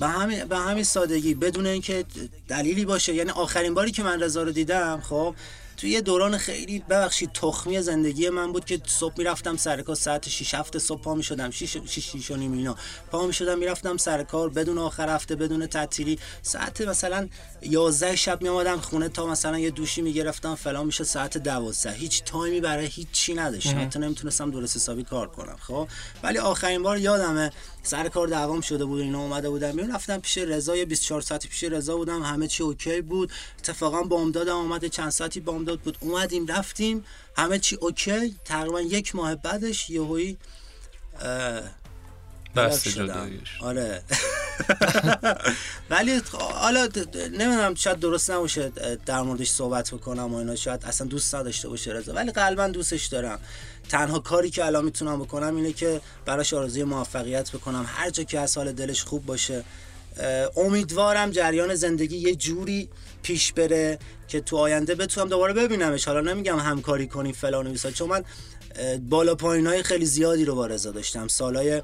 به همین به همین سادگی. بدون اینکه دلیلی باشه. یعنی آخرین باری که من رضا رو دیدم خب توی یه دوران خیلی ببخشید تخمی زندگی من بود که صبح می‌رفتم سر کار ساعت 6 7 صبح پا می‌شدم. 6 6 6 و نیم اینا. پا می‌شدم می‌رفتم سر کار بدون آخر هفته بدون تعطیلی. ساعت مثلا 11 شب میامدم خونه تا مثلا یه دوشی می‌گرفتم فلان میشه ساعت 12 هیچ تایمی برای هیچ چی نداشتم حتی نمی‌تونستم درست حسابی کار کنم خب؟ ولی آخرین بار یادمه سر کار دوام شده بود اینا اومده بودم می‌رفتم پیش رضا یه 24 ساعتی پیش رضا بودم. همه چی اوکی بود. اتفاقا بامدادم اومده چند ساعتی بامداد بود. اومدیم رفتیم. همه چی اوکی. تقریبا یک ماه بعدش یهویی بس. جداییش. آره. ولی حالا نمی‌دونم شاید درست نباشه در موردش صحبت بکنم و اینا. شاید اصلا دوست نداشته باشه رضا. ولی قلبا دوستش دارم. تنها کاری که الان می‌تونم بکنم اینه که براش آرزوی موفقیت بکنم. هر جا که از حال دلش خوب باشه. امیدوارم جریان زندگی یه جوری پیش بره که تو آینده بتونم دوباره ببینمش. حالا نمیگم همکاری کنیم فلان و چون من بالا پایین های خیلی زیادی رو با رضا داشتم. سالای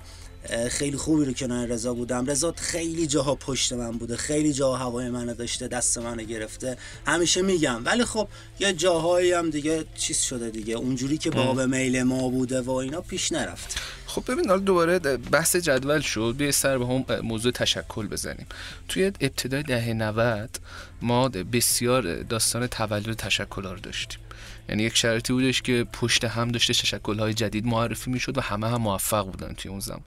خیلی خوبی رو کنار رضا بودم. رضا خیلی جاها پشت من بوده خیلی جاها هوای منو داشته دست منو گرفته. همیشه میگم. ولی خب یه جاهایی هم دیگه چیز شده دیگه. اونجوری که باب میل ما بوده و اینا پیش نرفت. خب ببین حالا دوباره بحث جدول شد. بیا سر به هم موضوع تشکل بزنیم. توی ابتدای دهه 90 ما بسیار داستان تولد تشکل رو داشتیم. یعنی یک شرایطی بودش که پشت هم داشته تشکل های جدید معرفی می‌شد و همه هم موفق بودن توی اون زمان.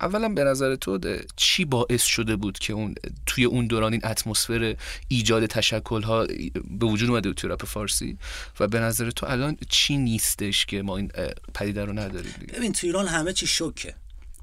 اولا به نظر تو چی باعث شده بود که اون توی اون دوران این اتمسفر ایجاد تشکل ها به وجود اومده توی رپ فارسی؟ و به نظر تو الان چی نیستش که ما این پدیده رو نداریم ببین تو ایران همه چی شوکه.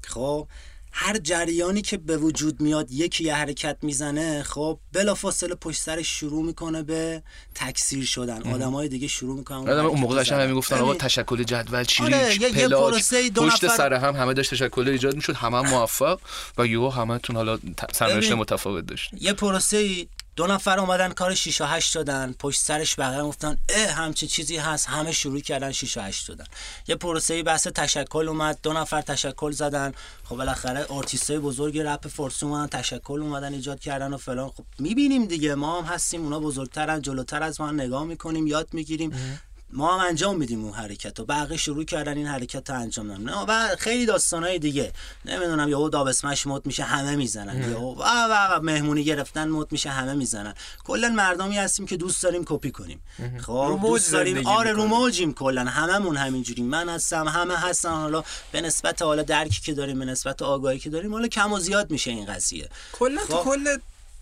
خب؟ هر جریانی که به وجود میاد یکی یه حرکت می‌زنه خب بلافاصله پشت سرش شروع می‌کنه به تکثیر شدن. آدمای دیگه شروع می‌کنن آدم اون موقع قشنگ همین گفتن آقا تشکل جدول چیریک آره، یه- یه پلاک پشت نفر- سر هم همه داشت تشکل ایجاد می‌شد همه هم موفق و یهو همتون حالا سرنوشت. متفاوت داشت. یه پروسه دو نفر اومدن کار 6 و 8 دادن. پشت سرش بقیه گفتن اه همچه چیزی هست. همه شروع کردن 6 و 8 دادن. یه پروسه بحث تشکل اومد. دو نفر تشکل زدن. خب بالاخره آرتیستای بزرگ رپ فارسی اومدن تشکل اومدن ایجاد کردن و فلان. خب می‌بینیم دیگه. ما هم هستیم اونا بزرگترن جلوتر از ما نگاه می‌کنیم یاد می‌گیریم. ما هم انجام میدیم اون حرکت رو. بقیه شروع کردن این حرکت رو انجام دادن نه، و خیلی داستانهای دیگه. نمی‌دونم یهو داب اسمش مد میشه همه می‌زنن. یهو و مهمونی گرفتن مد میشه همه می‌زنن. کلا مردمی هستیم که دوست داریم کپی کنیم. خب دوست داریم. آره رو. موجیم کلا. هممون همینجوری. من هستم همه هستن. حالا به نسبت حالا درکی که داریم به نسبت آگاهی که داریم حالا کم و زیاد میشه این قضیه. کلا خب. کل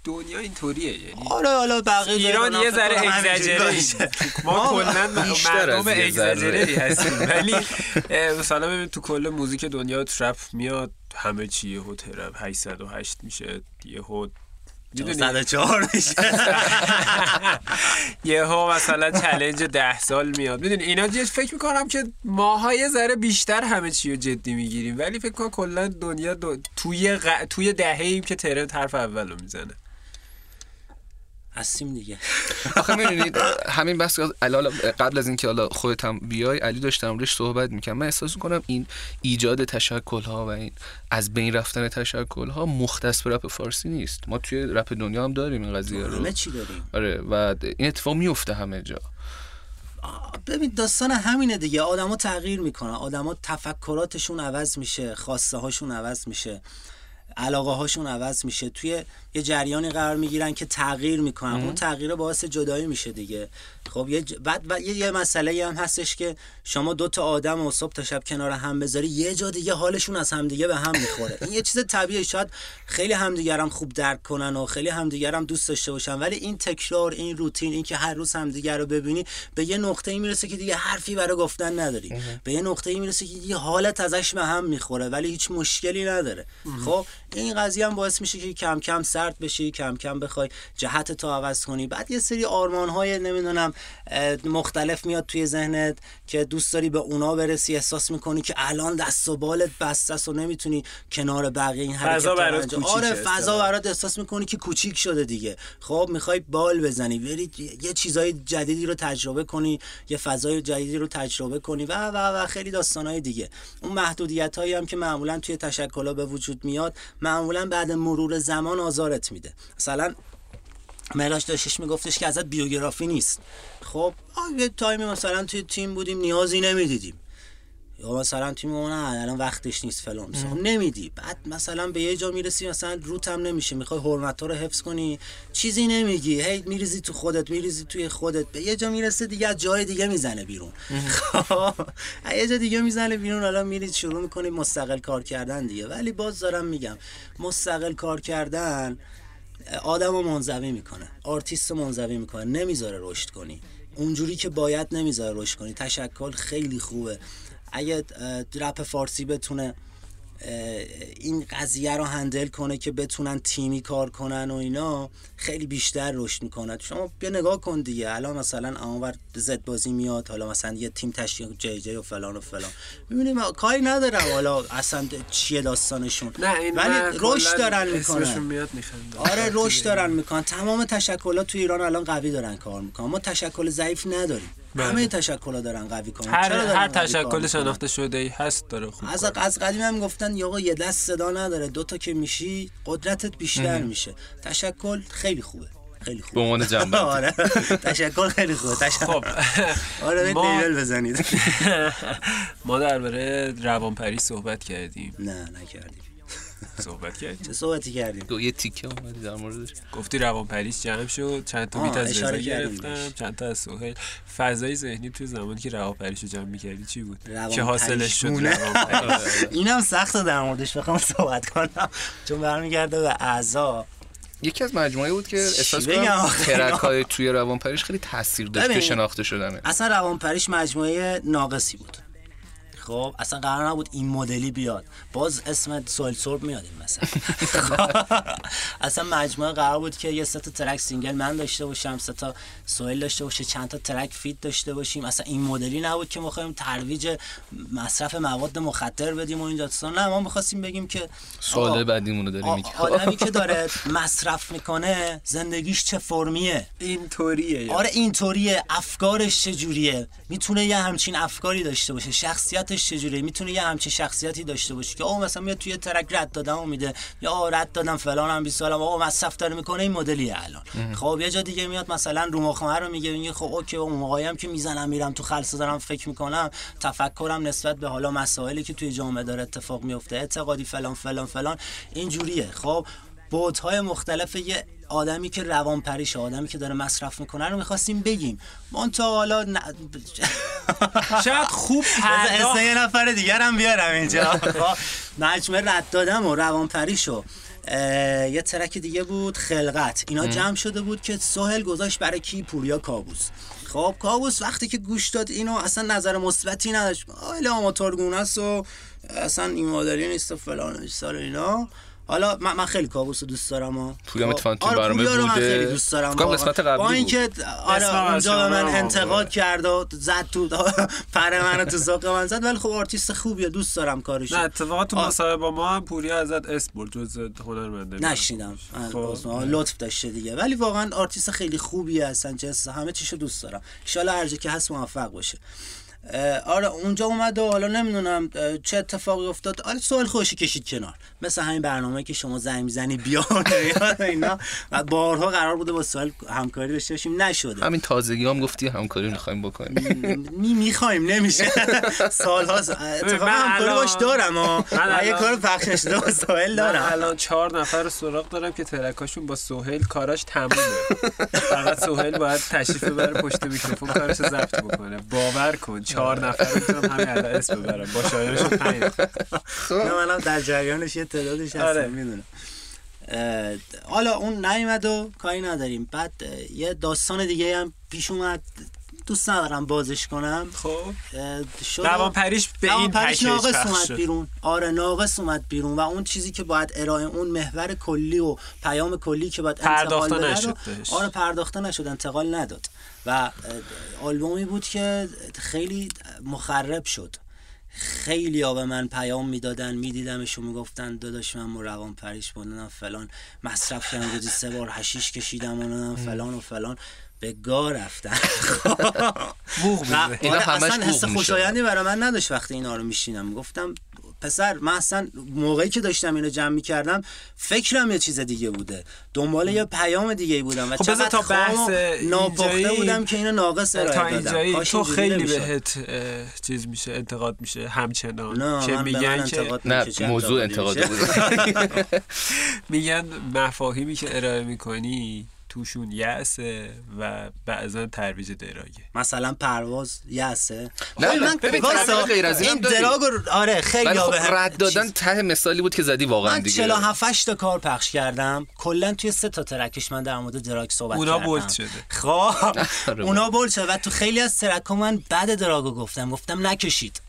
دنیا اینطوریه یعنی آره حالا بقیه ایران یه ذره باشه. ما کلا مردم یه ذره. اگزاجره هستیم ولی مثلا ببین تو کل موزیک دنیا trap میاد همه چی یهو trap 808 میشه یهو می‌دونی 104 میشه یهو مثلا challenge ده سال میاد می‌دونی اینا یه فکر می‌کنم که ماها یه ذره بیشتر همه چی رو جدی می‌گیریم ولی فکر کنم کلا دنیا. توی. توی دهه ایم که trend حرف اول رو می‌زنه هستیم دیگه. آخه می‌دونید همین بس قبل از اینکه حالا خودت هم بیای علی داشتم روش صحبت می‌کنم من احساس می‌کنم این ایجاد تشکل ها و این از بین رفتن تشکل ها مختص به رپ فارسی نیست. ما توی رپ دنیا هم داریم این قضیه رو. همه چی داریم. آره و این اتفاق میفته همه جا. ببین داستان همینه دیگه. آدما تغییر می‌کنن. آدما تفکراتشون عوض میشه خواسته هاشون عوض میشه علاقه هاشون عوض میشه. توی یه جریانی قرار می‌گیرن که تغییر می‌کنن. اون تغییر باعث جدایی میشه دیگه. خب یه ج... بعد, بعد یه, یه مسئله هم هستش که شما دو تا آدم و صبح تا شب کنار هم بذاری یه جا دیگه حالشون از همدیگه به هم می‌خوره. این یه چیز طبیعی. شاید خیلی همدیگه هم خوب درک کنن و خیلی همدیگه هم دوست داشته باشن ولی این تکرار این روتین این که هر روز همدیگه رو ببینی به یه نقطه ای می‌رسه که دیگه حرفی برای گفتن نداری. به یه نقطه ای می‌رسه که یه حالت ازش به هم می‌خوره ولی هیچ مشکلی نداره. خب این قضیه هم باعث میشه که کم کم سرد بشی کم کم بخوای جهت تو عوض کنی. بعد یه سری آرمان های نمی‌دونم مختلف میاد توی ذهنت که دوست داری به اونا برسی احساس می‌کنی که الان دست و بالت بسته است و نمی‌تونی کنار بقیه این حرکت فضا برات آره اصطلاحاً. فضا برات احساس می‌کنی که کوچیک شده دیگه. خب می‌خوای بال بزنی بری یه چیزای جدیدی رو تجربه کنی یه فضای جدیدی رو تجربه کنی و و و خیلی داستانهای دیگه. اون محدودیت هایی هم که معمولا توی تشکلها به وجود میاد معمولا بعد مرور زمان آزارت میده. مثلا مهراج داشتش میگفتش که ازت بیوگرافی نیست. خب یه تایمی مثلا توی تیم بودیم نیازی نمی‌دیدیم. یا مثلا ما نه الان وقتش نیست فلان. مثلا نمیدی. بعد مثلا به یه جا می‌رسی مثلا روت هم نمیشه می‌خوای حرمت رو حفظ کنی. چیزی نمیگی. هی میریزی تو خودت میریزی توی خودت. به یه جا می‌رسه دیگه از جای دیگه می‌زنه بیرون. خب یه جا دیگه می‌زنه بیرون. حالا میرید شروع می‌کنی مستقل کار کردن دیگه. ولی باز دارم میگم مستقل کار کردن آدم رو منزوی می‌کنه. آرتیست رو منزوی می‌کنه. نمی‌ذاره رشد کنی. اونجوری که باید نمی‌ذاره رشد کنی. تشکل خیلی خوبه. اگه رپ فارسی بتونه این قضیه رو handle کنه که بتونن تیمی کار کنن و اینا خیلی بیشتر رشد می‌کنه. شما بیا نگاه کن دیگه. الان مثلا اونور زد بازی میاد حالا مثلا یه تیم تشکیل جی جی و فلان و فلان. می‌بینیم کاری ندارم. حالا اصلا چیه داستانشون. نه این ولی رشد دارن می‌کنن. میاد آره رشد دارن می‌کنن. تمام تشکلات تو ایران الان قوی دارن کار می‌کنن. ما تشکل ضعیف نداریم. همه تشکلات دارن قوی کار. هر هر تشکل؟ شناخته شده ای هست داره خوب از از قدیم هم گفتن یا آقا یه دست صدا نداره دو تا که میشی قدرتت بیشتر میشه. تشکل خیلی خوبه خیلی به خوبه عنوان جنبه آره. تشکل خیلی خوبه تشکل. خب آره ما- لیبل بزنید. ما درباره روانپری صحبت کردیم. نه نکردیم. صحبت کردیم چه صحبتی کردیم؟ یه تیکه اومدی در موردش. گفتی روانپریش جمع شد چند تا بیت از رضا کردیم گرفتم. چند تا از سهیل. فضای ذهنی توی زمانی که روانپریش رو جمع می‌کردی چی بود؟ که حاصلش شد اینم سخته در موردش بخوام صحبت کنم. چون برمیگرده به اعضا. یکی از مجموعه بود که احساس کنم ترک های توی روانپریش خیلی تاثیر داشت. که شناخته شدنه اصلا روانپریش مجموعه ناقصی بود. خب اصلا قرار نبود این مدلی بیاد. باز اسم سهیل سورب میاد این مثلا. اصلا مجموعه قرار بود که یه سه تا track single من داشته باشم سه تا سهیل داشته باشه چند تا track feat داشته باشیم. اصلا این مدلی نبود که ما ترویج مصرف مواد مخدر بدیم و این داستان نه ما می‌خواستیم بگیم که سوال بعدیمونو داری آ- میگی. آدمی که داره مصرف می‌کنه زندگیش چه فرمیه؟ اینطوریه آره اینطوریه. افکارش چجوریه؟ می‌تونه یه همچین افکاری داشته باشه. شخصیتش چجوریه؟ می‌تونه یه همچین شخصیتی داشته باشه که آقا مثلا میاد توی ترک رد دادم میده. یا آقا رد دادم فلان هم 20 سالم آقا مصرف داره می‌کنه این مدلیه الان. خب یه جا دیگه میاد مثلا رو مخمه رو میگه میگه خب اوکی اون موقعی هم که می‌زنم میرم تو خلصه دارم فکر می‌کنم تفکرم نسبت به حالا مسائلی که توی جامعه داره اتفاق میفته اعتقادی فلان فلان فلان اینجوریه. خب بعدهای مختلف یه آدمی که روان پریشه آدمی که داره مصرف می‌کنه رو می‌خواستیم بگیم. منتها حالا ن... شاید خوب پرداخت یه نفر دیگر هم بیارم اینجا. مجموعه رد دادم و روان پریشو یه ترک دیگه بود خلقت. اینا جمع شده بود که سهل گذاشت برای کی؟ پوریا کابوس. خب کابوس وقتی که گوش داد اینو اصلا نظر مثبتی نداشت. آیل آماتورگونه است و اصلا این مادری نیست و فلان و اینا. حالا من, من خیلی کابوس رو دوست دارم ها. پوریا هم خب، اتفاقاً تو آره، برنامه رو من بوده. خیلی دوست دارم. قسمت قبلی با. اینکه آره اونجا من هم انتقاد. کرد و زد تو پر منو تو ساق من زد ولی خب آرتیست خوبیه دوست دارم کارشو نه اتفاقا تو. مصاحبه با ما هم پوریا ازت اسم برد جز هنرمنده نشیدم خب. لطف داشته دیگه ولی واقعا آرتیست خیلی خوبیه اصلا جنس همه چیشو دوست دارم ان هر جا که هست موفق باشه آره اونجا اومد و حالا نمی‌دونم چه اتفاقی افتاد. آره سوال خودشو کشید کنار. مثل همین برنامه که شما زنگ می‌زنی بیا و اینا. و بارها قرار بوده با سوال همکاری داشته باشیم. نشده. همین تازگی هم گفتی همکاری می‌خوایم بکنیم. می می‌خوایم نمیشه. سال ها اتفاقا من همکاری باش دارم من یه کار پخش نشده با سوال من دارم. الان چهار نفر سراغ دارم که ترکاشون با سوهیل کاراش تمومه. فقط سوهیل باید تشریف ببره پشت میکروفون کارش رو ضبط بکنه. باور کن چهار نفر می‌تونم همین الان اسم ببرم. با شاعرشون پنج. نفر. نه منم در جریانش یه تعدادش هستم آره. می‌دونم. حالا اون نیومد و کاری نداریم. بعد یه داستان دیگه هم پیش اومد. دوست ندارم بازش کنم. خب. روان پریش به این پریش ناقص اومد شد. بیرون. آره ناقص اومد بیرون و اون چیزی که باید ارائه اون محور کلی و پیام کلی که باید انتقال بده نشد. آره پرداخته نشد انتقال نداد. و آلبومی بود که خیلی مخرب شد. خیلی ها به من پیام می‌دادن میدیدمش و می‌گفتن داداش من روان پریش بودنم فلان مصرف کردم روزی سه بار هشیش کشیدم و فلان و فلان. به گاه رفتن. اینا آره اصلا حس. خوشایندی برای من نداشت وقتی اینا رو میشینم. گفتم پسر من اصلا موقعی که داشتم اینو جمع می‌کردم فکرم یه چیز دیگه بوده. دنبال یه پیام دیگه ای بودم و خب چقدر تا بحث ناپخته بودم که اینو ناقص ارائه دادم. تو خیلی. بهت چیز میشه انتقاد میشه همچنان. نه که من به من میگن که انتقاد نه موضوع انتقاد؟ بود. میگن مفاهیمی که ارائه می‌کنی توشون یأسه و بعضا ترویج دراگه. مثلا پرواز یسه نه، خب نه، ببین، غیر از این. دراگ آره خیلی خب به هم رد دادن چیز- ته مثالی بود که زدی واقعا من دیگه. 47 تا کار پخش کردم. کلا توی سه تا ترکش من در مورد دراگ صحبت اونا کردم. بولد شده. خب آره اونا بولد. شده. و تو خیلی از ترک من بعد دراگو گفتم. گفتم نکشید.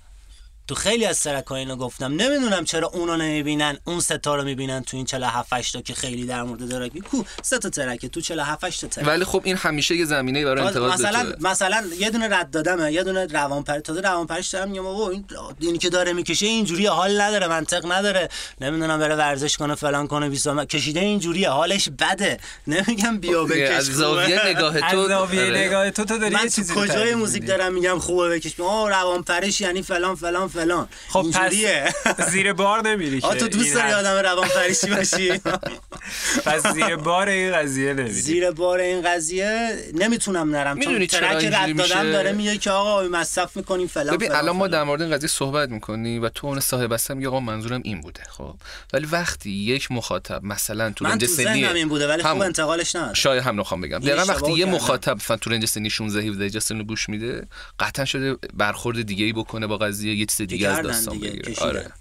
تو خیلی از ترک اینو گفتم نمی‌دونم چرا اونو نمی‌بینن اون سه تا رو می‌بینن تو این 47 8 تا که خیلی در مورد می کو سه تا ترکه تو 47 تا ترک ولی خب این همیشه یه زمینه برای انتقاد مثلا توه. مثلا یه دونه رد دادمه یه دونه روانپری تازه روانپریش دارم میگم آقا این اینی که داره می‌کشه اینجوری حال نداره منطق نداره نمی‌دونم بره ورزش کنه فلان کنه بیسا کشیده اینجوریه حالش بده نمیگم بیا خب، بکش از زاویه. نگاه از تو زاویه آره. نگاه تو تو داری من چیزی کجای موزیک. دارم میگم خوبه بکش آه روانپریش یعنی فلان فلان فلان خب اینجوریه زیر بار نمیری که تو دوست داری آدم روانپریشی باشی پس زیر بار این قضیه نمیری زیر بار این قضیه نمی‌تونم نرم چون ترک رد دادن میشه؟ داره میگه که آقا مصرف می‌کنیم فلان ببین فلان الان ما. در مورد این قضیه صحبت می‌کنی و تو اون صاحب هستم آقا منظورم این بوده خب ولی وقتی یک مخاطب مثلا تو من رنج سنی این بوده ولی خوب. انتقالش نداره شاید هم نخوام بگم دقیقا اشتباه وقتی یه. مخاطب مثلا تو رنج سنی 16 17 جسن رو گوش میده قطعا شده برخورد دیگه ای بکنه با قضیه یه چیز دیگه از داستان دیگه، بگیره. آره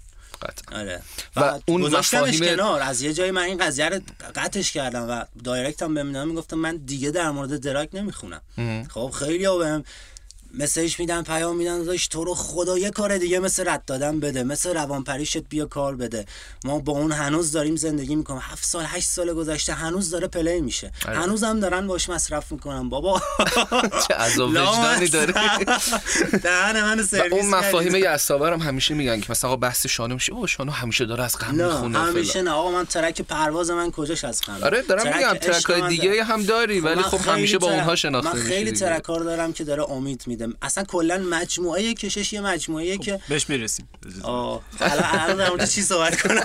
قطعا. آره. و اون گذاشتمش مفاهیم- کنار. از یه جایی من این قضیه رو قطعش کردم و دایرکت هم بهم می‌گفتم من دیگه در مورد دراگ نمی‌خونم. خب خیلی ها بهم مسیج میدن پیام میدن داشت تو رو خدا یه کار دیگه مثل رد دادن بده مثل روانپریشت بیا کار بده. ما با اون هنوز داریم زندگی می‌کنیم. هفت سال هشت سال گذشته هنوز داره play میشه. آره. هنوز هم دارن باش مصرف می‌کنن بابا. چه عذاب وجدانی داره دهن منو و سرویس اون مفاهیم کردی. یعصابه هم همیشه میگن که مثلا بحث شانو میشه. او شانو همیشه داره از غم نه می‌خونه همیشه نه. آقا من track پرواز من کجاش از خنده آره دارم میگم track های من دیگه هم داری ولی من خب همیشه با اونها شناخته من خیلی. track ها دارم که داره امید میده اصلا کلا مجموعه کشش یه مجموعه که بهش می‌رسیم. الان الان در مورد چی صحبت کنم؟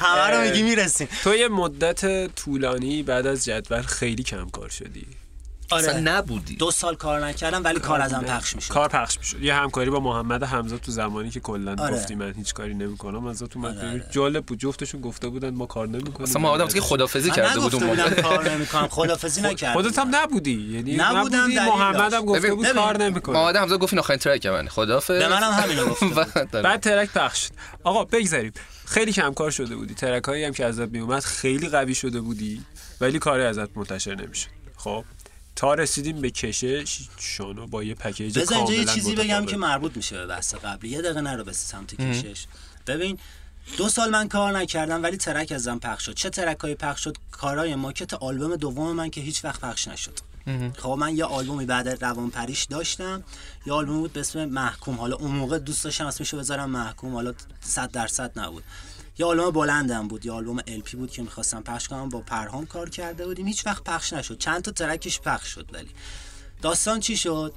همه رو میگی می‌رسیم. تو یه مدت طولانی بعد از جدول خیلی کم کار شدی. آره. نبودی. دو سال کار نکردم ولی کار ازم پخش میشه کار پخش می‌شد. یه همکاری با محمد حمزه تو زمانی که کلا آره. گفتی من هیچ کاری نمی‌کنم ازت اومد آره، ببین. آره. جالب بود. جفتشون گفته بودن ما کار نمی‌کنیم. اصلا ما آدم که خدافزی من کرده بود نگفته اون بودم. موقع کار نمی‌کنم خدافظی نکردم. خودت هم نبودی. یعنی نبودم، محمد. هم گفته بود کار نمی‌کنه. محمد حمزه گفت این آخرین ترک من خدافظ. به منم همینو بود. بعد ترک پخش شد. آقا بگذاریم. خیلی کم کار شده بودی. ترک هایی هم که ازت میومد خیلی قوی شده بودی ولی کاری ازت منتشر نمی‌شد. خب؟ تا رسیدیم به کشش شانو با یه پکیج بذار اینجا کاملا یه چیزی بگم. که مربوط میشه به بحث قبلی. یه دقیقه نرو به سمت کشش. ببین دو سال من کار نکردم ولی ترک ازم پخش شد. چه ترک های پخش شد؟ کارای ماکت آلبوم دوم من که هیچ وقت پخش نشد. خب من یه آلبومی بعد روان پریش داشتم. یه آلبوم بود به اسم محکوم. حالا اون موقع دوست داشتم اسمشو بذارم محکوم. حالا 100 درصد نبود. یه آلبوم بلندم بود یه آلبوم LP بود که می‌خواستم پخش کنم با پرهام کار کرده بودیم. هیچ وقت پخش نشد. چند تا ترکش پخش شد ولی. داستان چی شد؟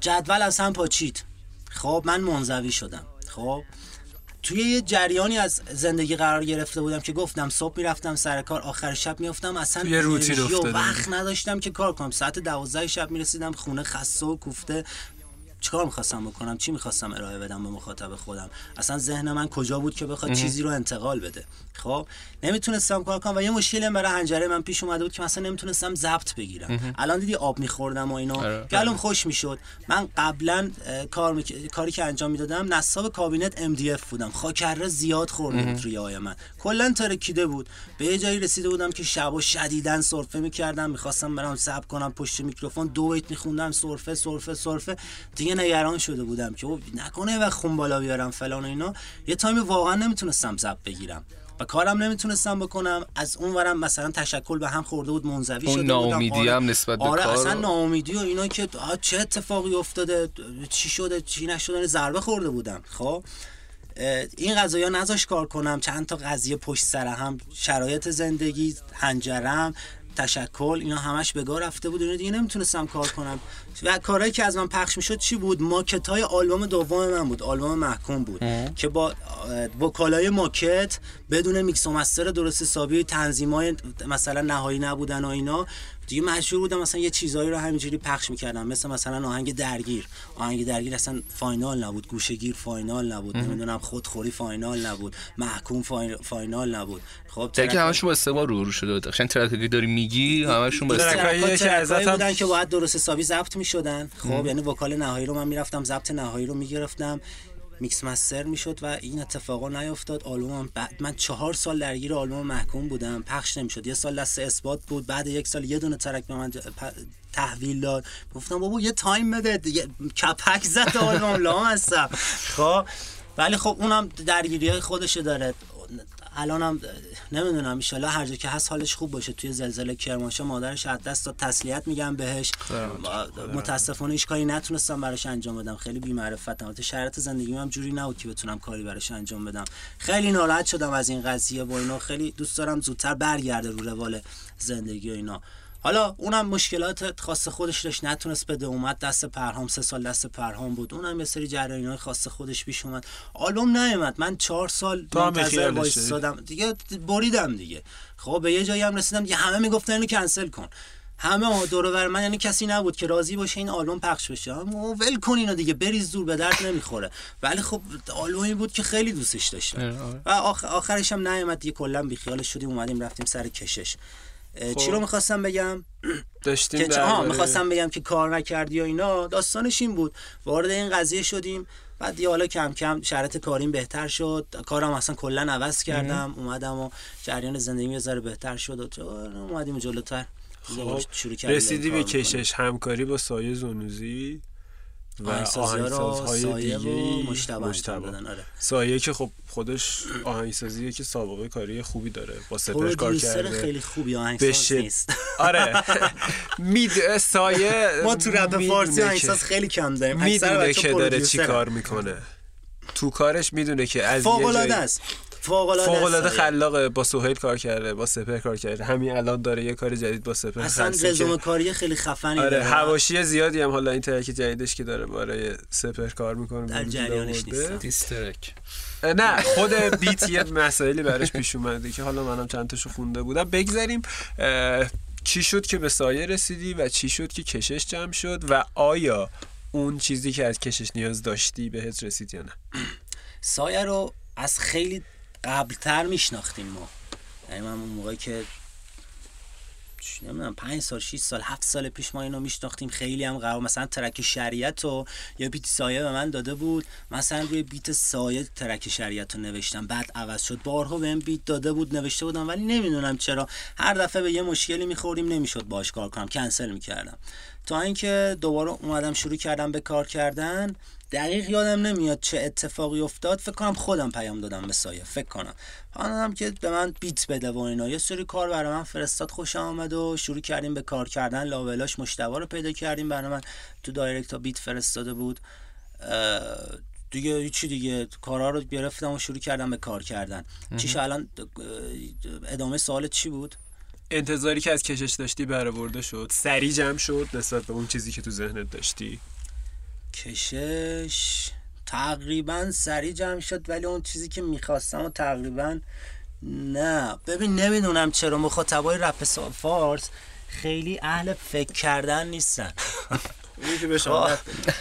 جدول از هم پاچید. خب من منزوی شدم. خب توی یه جریانی از زندگی قرار گرفته بودم که گفتم صبح می‌رفتم سر کار آخر شب میافتم. اصلا توی روتین وقت نداشتم که کار کنم. ساعت دوازده شب می‌رسیدم خونه خسته و کوفته. چیکار می‌خواستم بکنم؟ چی می‌خواستم ارائه بدم به مخاطب خودم؟ اصلا ذهن من کجا بود که بخواد چیزی رو انتقال بده؟ خب نمی‌تونستم کار کنم و یه مشکلی هم برای هنجره من پیش اومده بود که مثلا نمی‌تونستم ضبط بگیرم. الان دیدی آب میخوردم و اینا. آره. گلوم خوش می‌شد. من قبلا کار میک- کاری که انجام می‌دادم نصاب کابینت MDF بودم. خاکره زیاد خورده بود روی های من. کلا ترکیده بود. به یه جایی رسیده بودم که شبا شدیدن سرفه می‌کردم. می‌خواستم برم سب کنم پشت میکروفون دو بیت میخوندم. سرفه سرفه سرفه. دیگه نگران شده بودم که نکنه و خون بالا بیارم فلان و اینا. یه تایمی واقعا نمی‌تونستم ضبط بگیرم و کارم نمی‌تونستم بکنم. از اون ورم مثلا تشکل به هم خورده بود منزوی شده بودم. ناامیدی آره. هم نسبت به آره کار اصلا ناامیدی و اینا که چه اتفاقی افتاده؟ چی شده؟ چی نشده؟ ضربه خورده بودم. خب؟ این قضايا نذاش کار کنم. چند تا قضیه پشت سر هم شرایط زندگی هنجرم تشکل اینا همش به گاه رفته بود. اینا دیگه نمی‌تونستم کار کنم. و کارهایی که از من پخش می‌شد چی بود؟ ماکت های آلبوم دوم من بود آلبوم محکوم بود که با اه، وکالای ماکت بدون میکس و مستر درست حسابی تنظیم های مثلا نهایی نبودن و اینا دیگه مجبور بودم مثلا یه چیزایی رو همینجوری پخش می‌کردم مثل مثلا آهنگ درگیر. آهنگ درگیر اصلا final نبود گوشه‌گیر final نبود نمی‌دونم خودخوری final نبود محکوم fin- final نبود. خب track همشون با استقبال روبرو شده بود. قشنگ track ی داری میگی همشون با استقبال. بودن که باید درست حسابی ضبط می‌شدن. خب یعنی vocal نهایی رو من می‌رفتم ضبط نهایی رو می‌گرفتم mix master می‌شد و این اتفاقا نیفتاد آلبومم بعد من چهار سال درگیر آلبوم محکوم بودم. پخش نمی‌شد. یه سال دست اثبات بود بعد یک سال یه دونه track به من تحویل داد. گفتم بابا یه تایم بده دیگه کپک زد آلبوم لام هستم خب ولی خب اونم درگیری های خودشه داره. الانم نمی‌دونم ایشالا هر جا که هست حالش خوب باشه. توی زلزله کرمانشاه مادرش از دست داد تسلیت میگم بهش. متاسفانه هیچ کاری نتونستم براش انجام بدم. خیلی بی‌معرفتم. البته شرایط زندگیم هم جوری نبود که بتونم کاری براش انجام بدم. خیلی ناراحت شدم از این قضیه و اینا. خیلی دوست دارم زودتر برگرده رو روال زندگی و اینا. حالا اونم مشکلات خاص خودش داشت نتونست بده اومد دست پرهام سه سال دست پرهام بود. اونم یه سری جریانای خاص خودش پیش اومد. آلبوم نیومد. من چهار سال منتظر وایسادم دیگه بریدم دیگه. خب به یه جایی هم رسیدم دیگه همه می‌گفتن اینو کنسل کن. همه دور بر من یعنی کسی نبود که راضی باشه این آلبوم پخش بشه. اما ول کن اینو دیگه بریز دور به درد نمی‌خوره. ولی خب آلبومی بود که خیلی دوستش داشتم. و آخ... آخرش هم نیومد دیگه کلا بیخیالش شدیم اومدیم رفتیم سر کشش. اه، چی رو می‌خواستم بگم؟ داشتیم که آها درباره- می‌خواستم بگم که کار نکردی و اینا. داستانش این بود. وارد این قضیه شدیم. بعد دیگه حالا کم کم شرط کاریم بهتر شد. کارم اصلا کلا عوض کردم. اومدم و جریان زندگی یه ذره بهتر شد و اومدیم جلوتر. خب، شروع رسیدی به. کشش همکاری با سایه زونوزی و آهنگسازهای سایه و دیگه دادن، آره. سایه که خب خودش آهنگسازیه که سابقه کاری خوبی داره با سپر کار کرده. خیلی خوبی آهنگساز شد- نیست. آره. مید سایه ما تو رپ فارسی که- آهنگساز خیلی کم داریم. می‌دونه که داره چی. کار می‌کنه. تو کارش می‌دونه که از فوق یه العاده است. فوق العاده. خلاقه با سهیل کار کرده با سپر کار کرده همین الان داره یه کار جدید با سپر اصلا رزومه کاری خیلی خفنی آره داره. هواشی زیادی هم حالا این ترک جدیدش که داره برای سپر کار می‌کنه در جریانش نیستم. دیسترک نه خود بیت یه مسائلی براش پیش اومده که حالا منم چند تاشو خونده بودم بگذاریم چی شد که به سایه رسیدی و چی شد که کشش جمع شد و آیا اون چیزی که از کشش نیاز داشتی بهت رسید یا نه سایه رو از خیلی قبلتر میشناختیم ما. یعنی من اون موقعی که نمی‌دونم پنج سال 6 سال هفت سال پیش ما اینو میشناختیم. خیلی هم قرار مثلا ترک شریعت رو یه بیت سایه به من داده بود. مثلا روی بیت سایه ترک شریعت رو نوشتم. بعد عوض شد. بارها بهم بیت داده بود نوشته بودم ولی نمی‌دونم چرا. هر دفعه به یه مشکلی میخوردیم نمی‌شد باش کار کنم. کنسل می‌کردم. تا اینکه دوباره اومدم شروع کردم به کار کردن. دقیق یادم نمیاد چه اتفاقی افتاد. فکر کنم خودم پیام دادم به سایه. فکر کنم. هم که به من بیت بده و اینا. یه سری کار برای من فرستاد خوشم آمد و شروع کردیم به کار کردن. لاولاش مشتبه رو پیدا کردیم. برای من تو دایرکت ها بیت فرستاده بود. دیگه هیچی دیگه. کارا رو گرفتم و شروع کردم به کار کردن. چیش الان؟ ادامه سوالت چی بود؟ انتظاری که از کشش داشتی برآورده شد. سریع جمع شد نسبت به اون چیزی که تو ذهنت داشتی. کشش تقریبا سریع جمع شد ولی اون چیزی که می‌خواستم و تقریبا نه. ببین نمی‌دونم چرا مخاطبای رپ فارس خیلی اهل فکر کردن نیستن.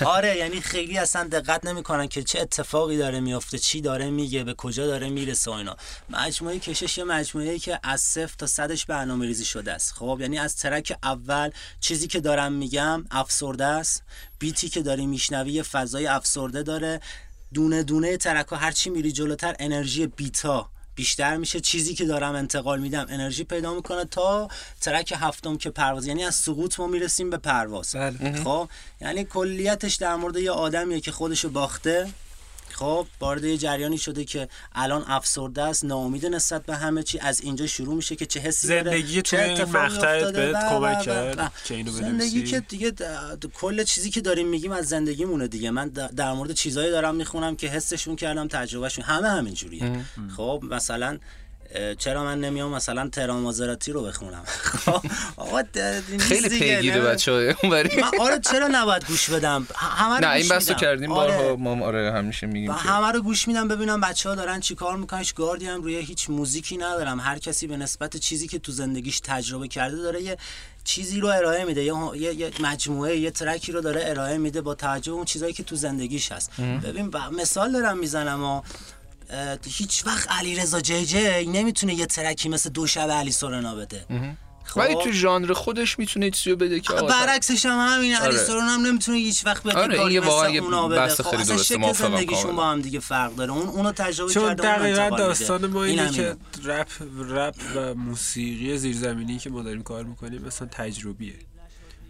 آره یعنی خیلی اصلا دقت نمی‌کنن که چه اتفاقی داره میفته چی داره میگه به کجا داره می‌رسه و اینا. مجموعه کشش یه مجموعه که از صفر تا صدش برنامه ریزی شده است. خب یعنی از ترک اول چیزی که دارم میگم افسرده است. بیتی که داری میشنوی یه فضای افسرده داره. دونه دونه ترک ها هرچی میری جلوتر انرژی بیتا بیشتر میشه چیزی که دارم انتقال میدم انرژی پیدا می‌کنه تا ترک هفتم که پرواز یعنی از سقوط ما می‌رسیم به پرواز بله. خب یعنی کلیتش در مورد یه آدمیه که خودشو باخته خب وارد یه جریانی شده که الان افسرده است. ناامید نسبت به همه چی. از اینجا شروع میشه که چه حسی داره، زندگی مقطعت افتاده. بهت کمک کرد که اینو زندگی؟ که دیگه کل چیزی که داریم میگیم از زندگیمونه دیگه. من در مورد چیزایی دارم می‌خونم که حسشون کردم تجربهشون همه همینجوریه. خب مثلا چرا من نمیام مثلا تهران مازراتی رو بخونم؟ خب آقا خیلی پیگیره نه؟ بچه های اونوری من آره چرا نباید گوش بدم؟ همه رو نه این. کردیم آره. بارها ما آره همیشه میگیم و همه رو گوش میدم ببینم بچه ها دارن چی کار می‌کنن. هیچ گاردی هم روی هیچ موزیکی ندارم. هر کسی به نسبت چیزی که تو زندگیش تجربه کرده داره یه چیزی رو ارائه میده. یه, مجموعه یه ترکی رو داره ارائه میده با توجه اون چیزایی که تو زندگیش هست. ببین مثال دارم می‌زنم و هیچ وقت علی رضا جی جی نمی‌تونه یه ترکی مثل دو شب علی سورنا بده خب؟ ولی تو ژانر خودش می‌تونه چیزی رو بده که آقا برعکسش هم همین علی آره. سورنا هم نمی‌تونه هیچ وقت بده آره، این واقعا یه اونا بده. بحث خب، خیلی درسته، شکل موافقم زندگیشون. با هم دیگه فرق داره اون اونو تجربه چون کرده اون دقیقا. داستان ما این اینه که. رپ رپ و موسیقی زیرزمینی که ما داریم کار می‌کنیم مثلا تجربیه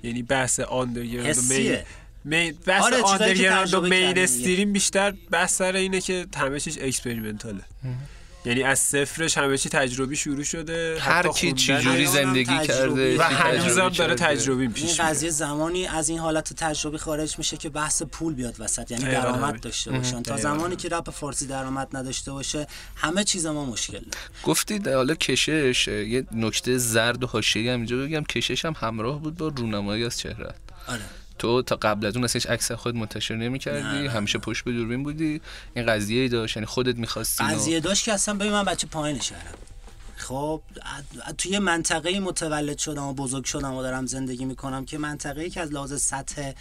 یعنی بحث آندرگراند و می بحث آره، چیزایی که آندرگراند و تجربه مین. استریم بیشتر بحث سر اینه که همه چیز اکسپریمنتاله یعنی از صفرش همه چی تجربی شروع شده هر کی چجوری زندگی کرده و هنوزم داره. تجربی این پیش میره قضیه زمانی از این حالت تجربی خارج میشه که بحث پول بیاد وسط یعنی درآمد. داشته باشن تا زمانی. که رپ فارسی درآمد نداشته باشه همه چیز ما مشکل داره. گفتید حالا کشش یه نکته زرد و حاشیه‌ای هم اینجا بگم کشش هم همراه بود با رونمایی از چهره آره. تو تا قبل از اون اصلا هیچ عکس خود منتشر نمی‌کردی؟ همیشه پشت به دوربین بودی؟ این قضیه ای داشت؟ یعنی خودت می‌خواستی قضیه داشت که اصلا ببین من بچه پایین شهرم خب توی منطقه متولد شدم و بزرگ شدم و دارم زندگی می‌کنم که منطقه‌ای که از لحاظ سطح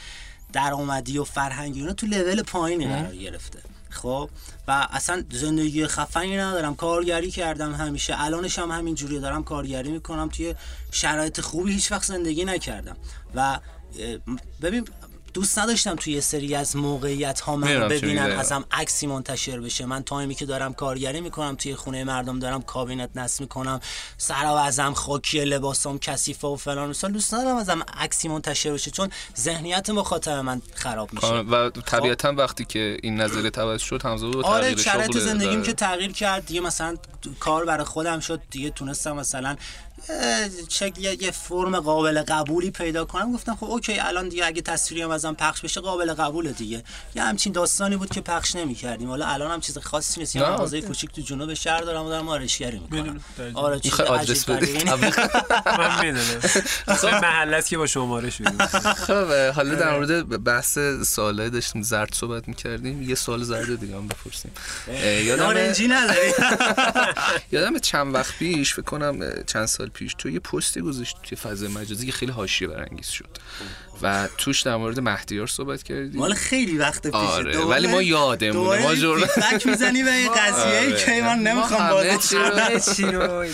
درآمدی و فرهنگی اینا تو لول پایینی قرار گرفته. خب و اصلا زندگی خفنی ندارم. کارگری کردم همیشه. الانش هم همین جوری دارم کارگری می‌کنم. توی شرایط خوبی هیچ وقت زندگی نکردم. و ببین دوست نداشتم توی یه سری از موقعیت ها چی ببینن. ازم عکسی منتشر بشه. من تایمی که دارم کارگری می‌کنم توی خونه مردم دارم کابینت نصب می‌کنم. سر و ازم خاکی لباسام کثیفه و فلان. مثلا دوست ندارم ازم عکسی منتشر بشه چون ذهنیت مخاطب من خراب میشه. و طبیعتا وقتی که این نظریه عوض شد همزمان با آره شرایط زندگیم. که تغییر کرد. دیگه مثلا کار برای خودم شد. دیگه تونستم مثلا چک یه, یه فرم قابل قبولی پیدا کنم. گفتم خب اوکی الان دیگه اگه تصویری هم ازم پخش بشه قابل قبوله دیگه. یه همچین داستانی بود که پخش نمی‌کردیم. حالا الان هم چیز خاصی نیست. یه مغازه. کوچیک تو جنوب شهر دارم و دارم آرایشگری می‌کنم. می‌دونم، در آره می‌خوای آدرس نیست. من می‌دونم. محله است که با شماره شروع میشه. خب حالا در مورد بحث سواله داشتیم زرد صحبت می‌کردیم. یه سوال زرد دیگه هم بپرسیم. یادم یادم چند وقت پیش فکر کنم چند سال پیش تو یه پستی گذاشتی توی فضای مجازی که خیلی حاشیه برانگیز شد و توش در مورد مهدیار صحبت کردی مال خیلی وقت پیشه آره، دوباره- ولی ما یادمونه. ما جور- feedback می‌زنی به این قضیه آره. که من نمی‌خوام رو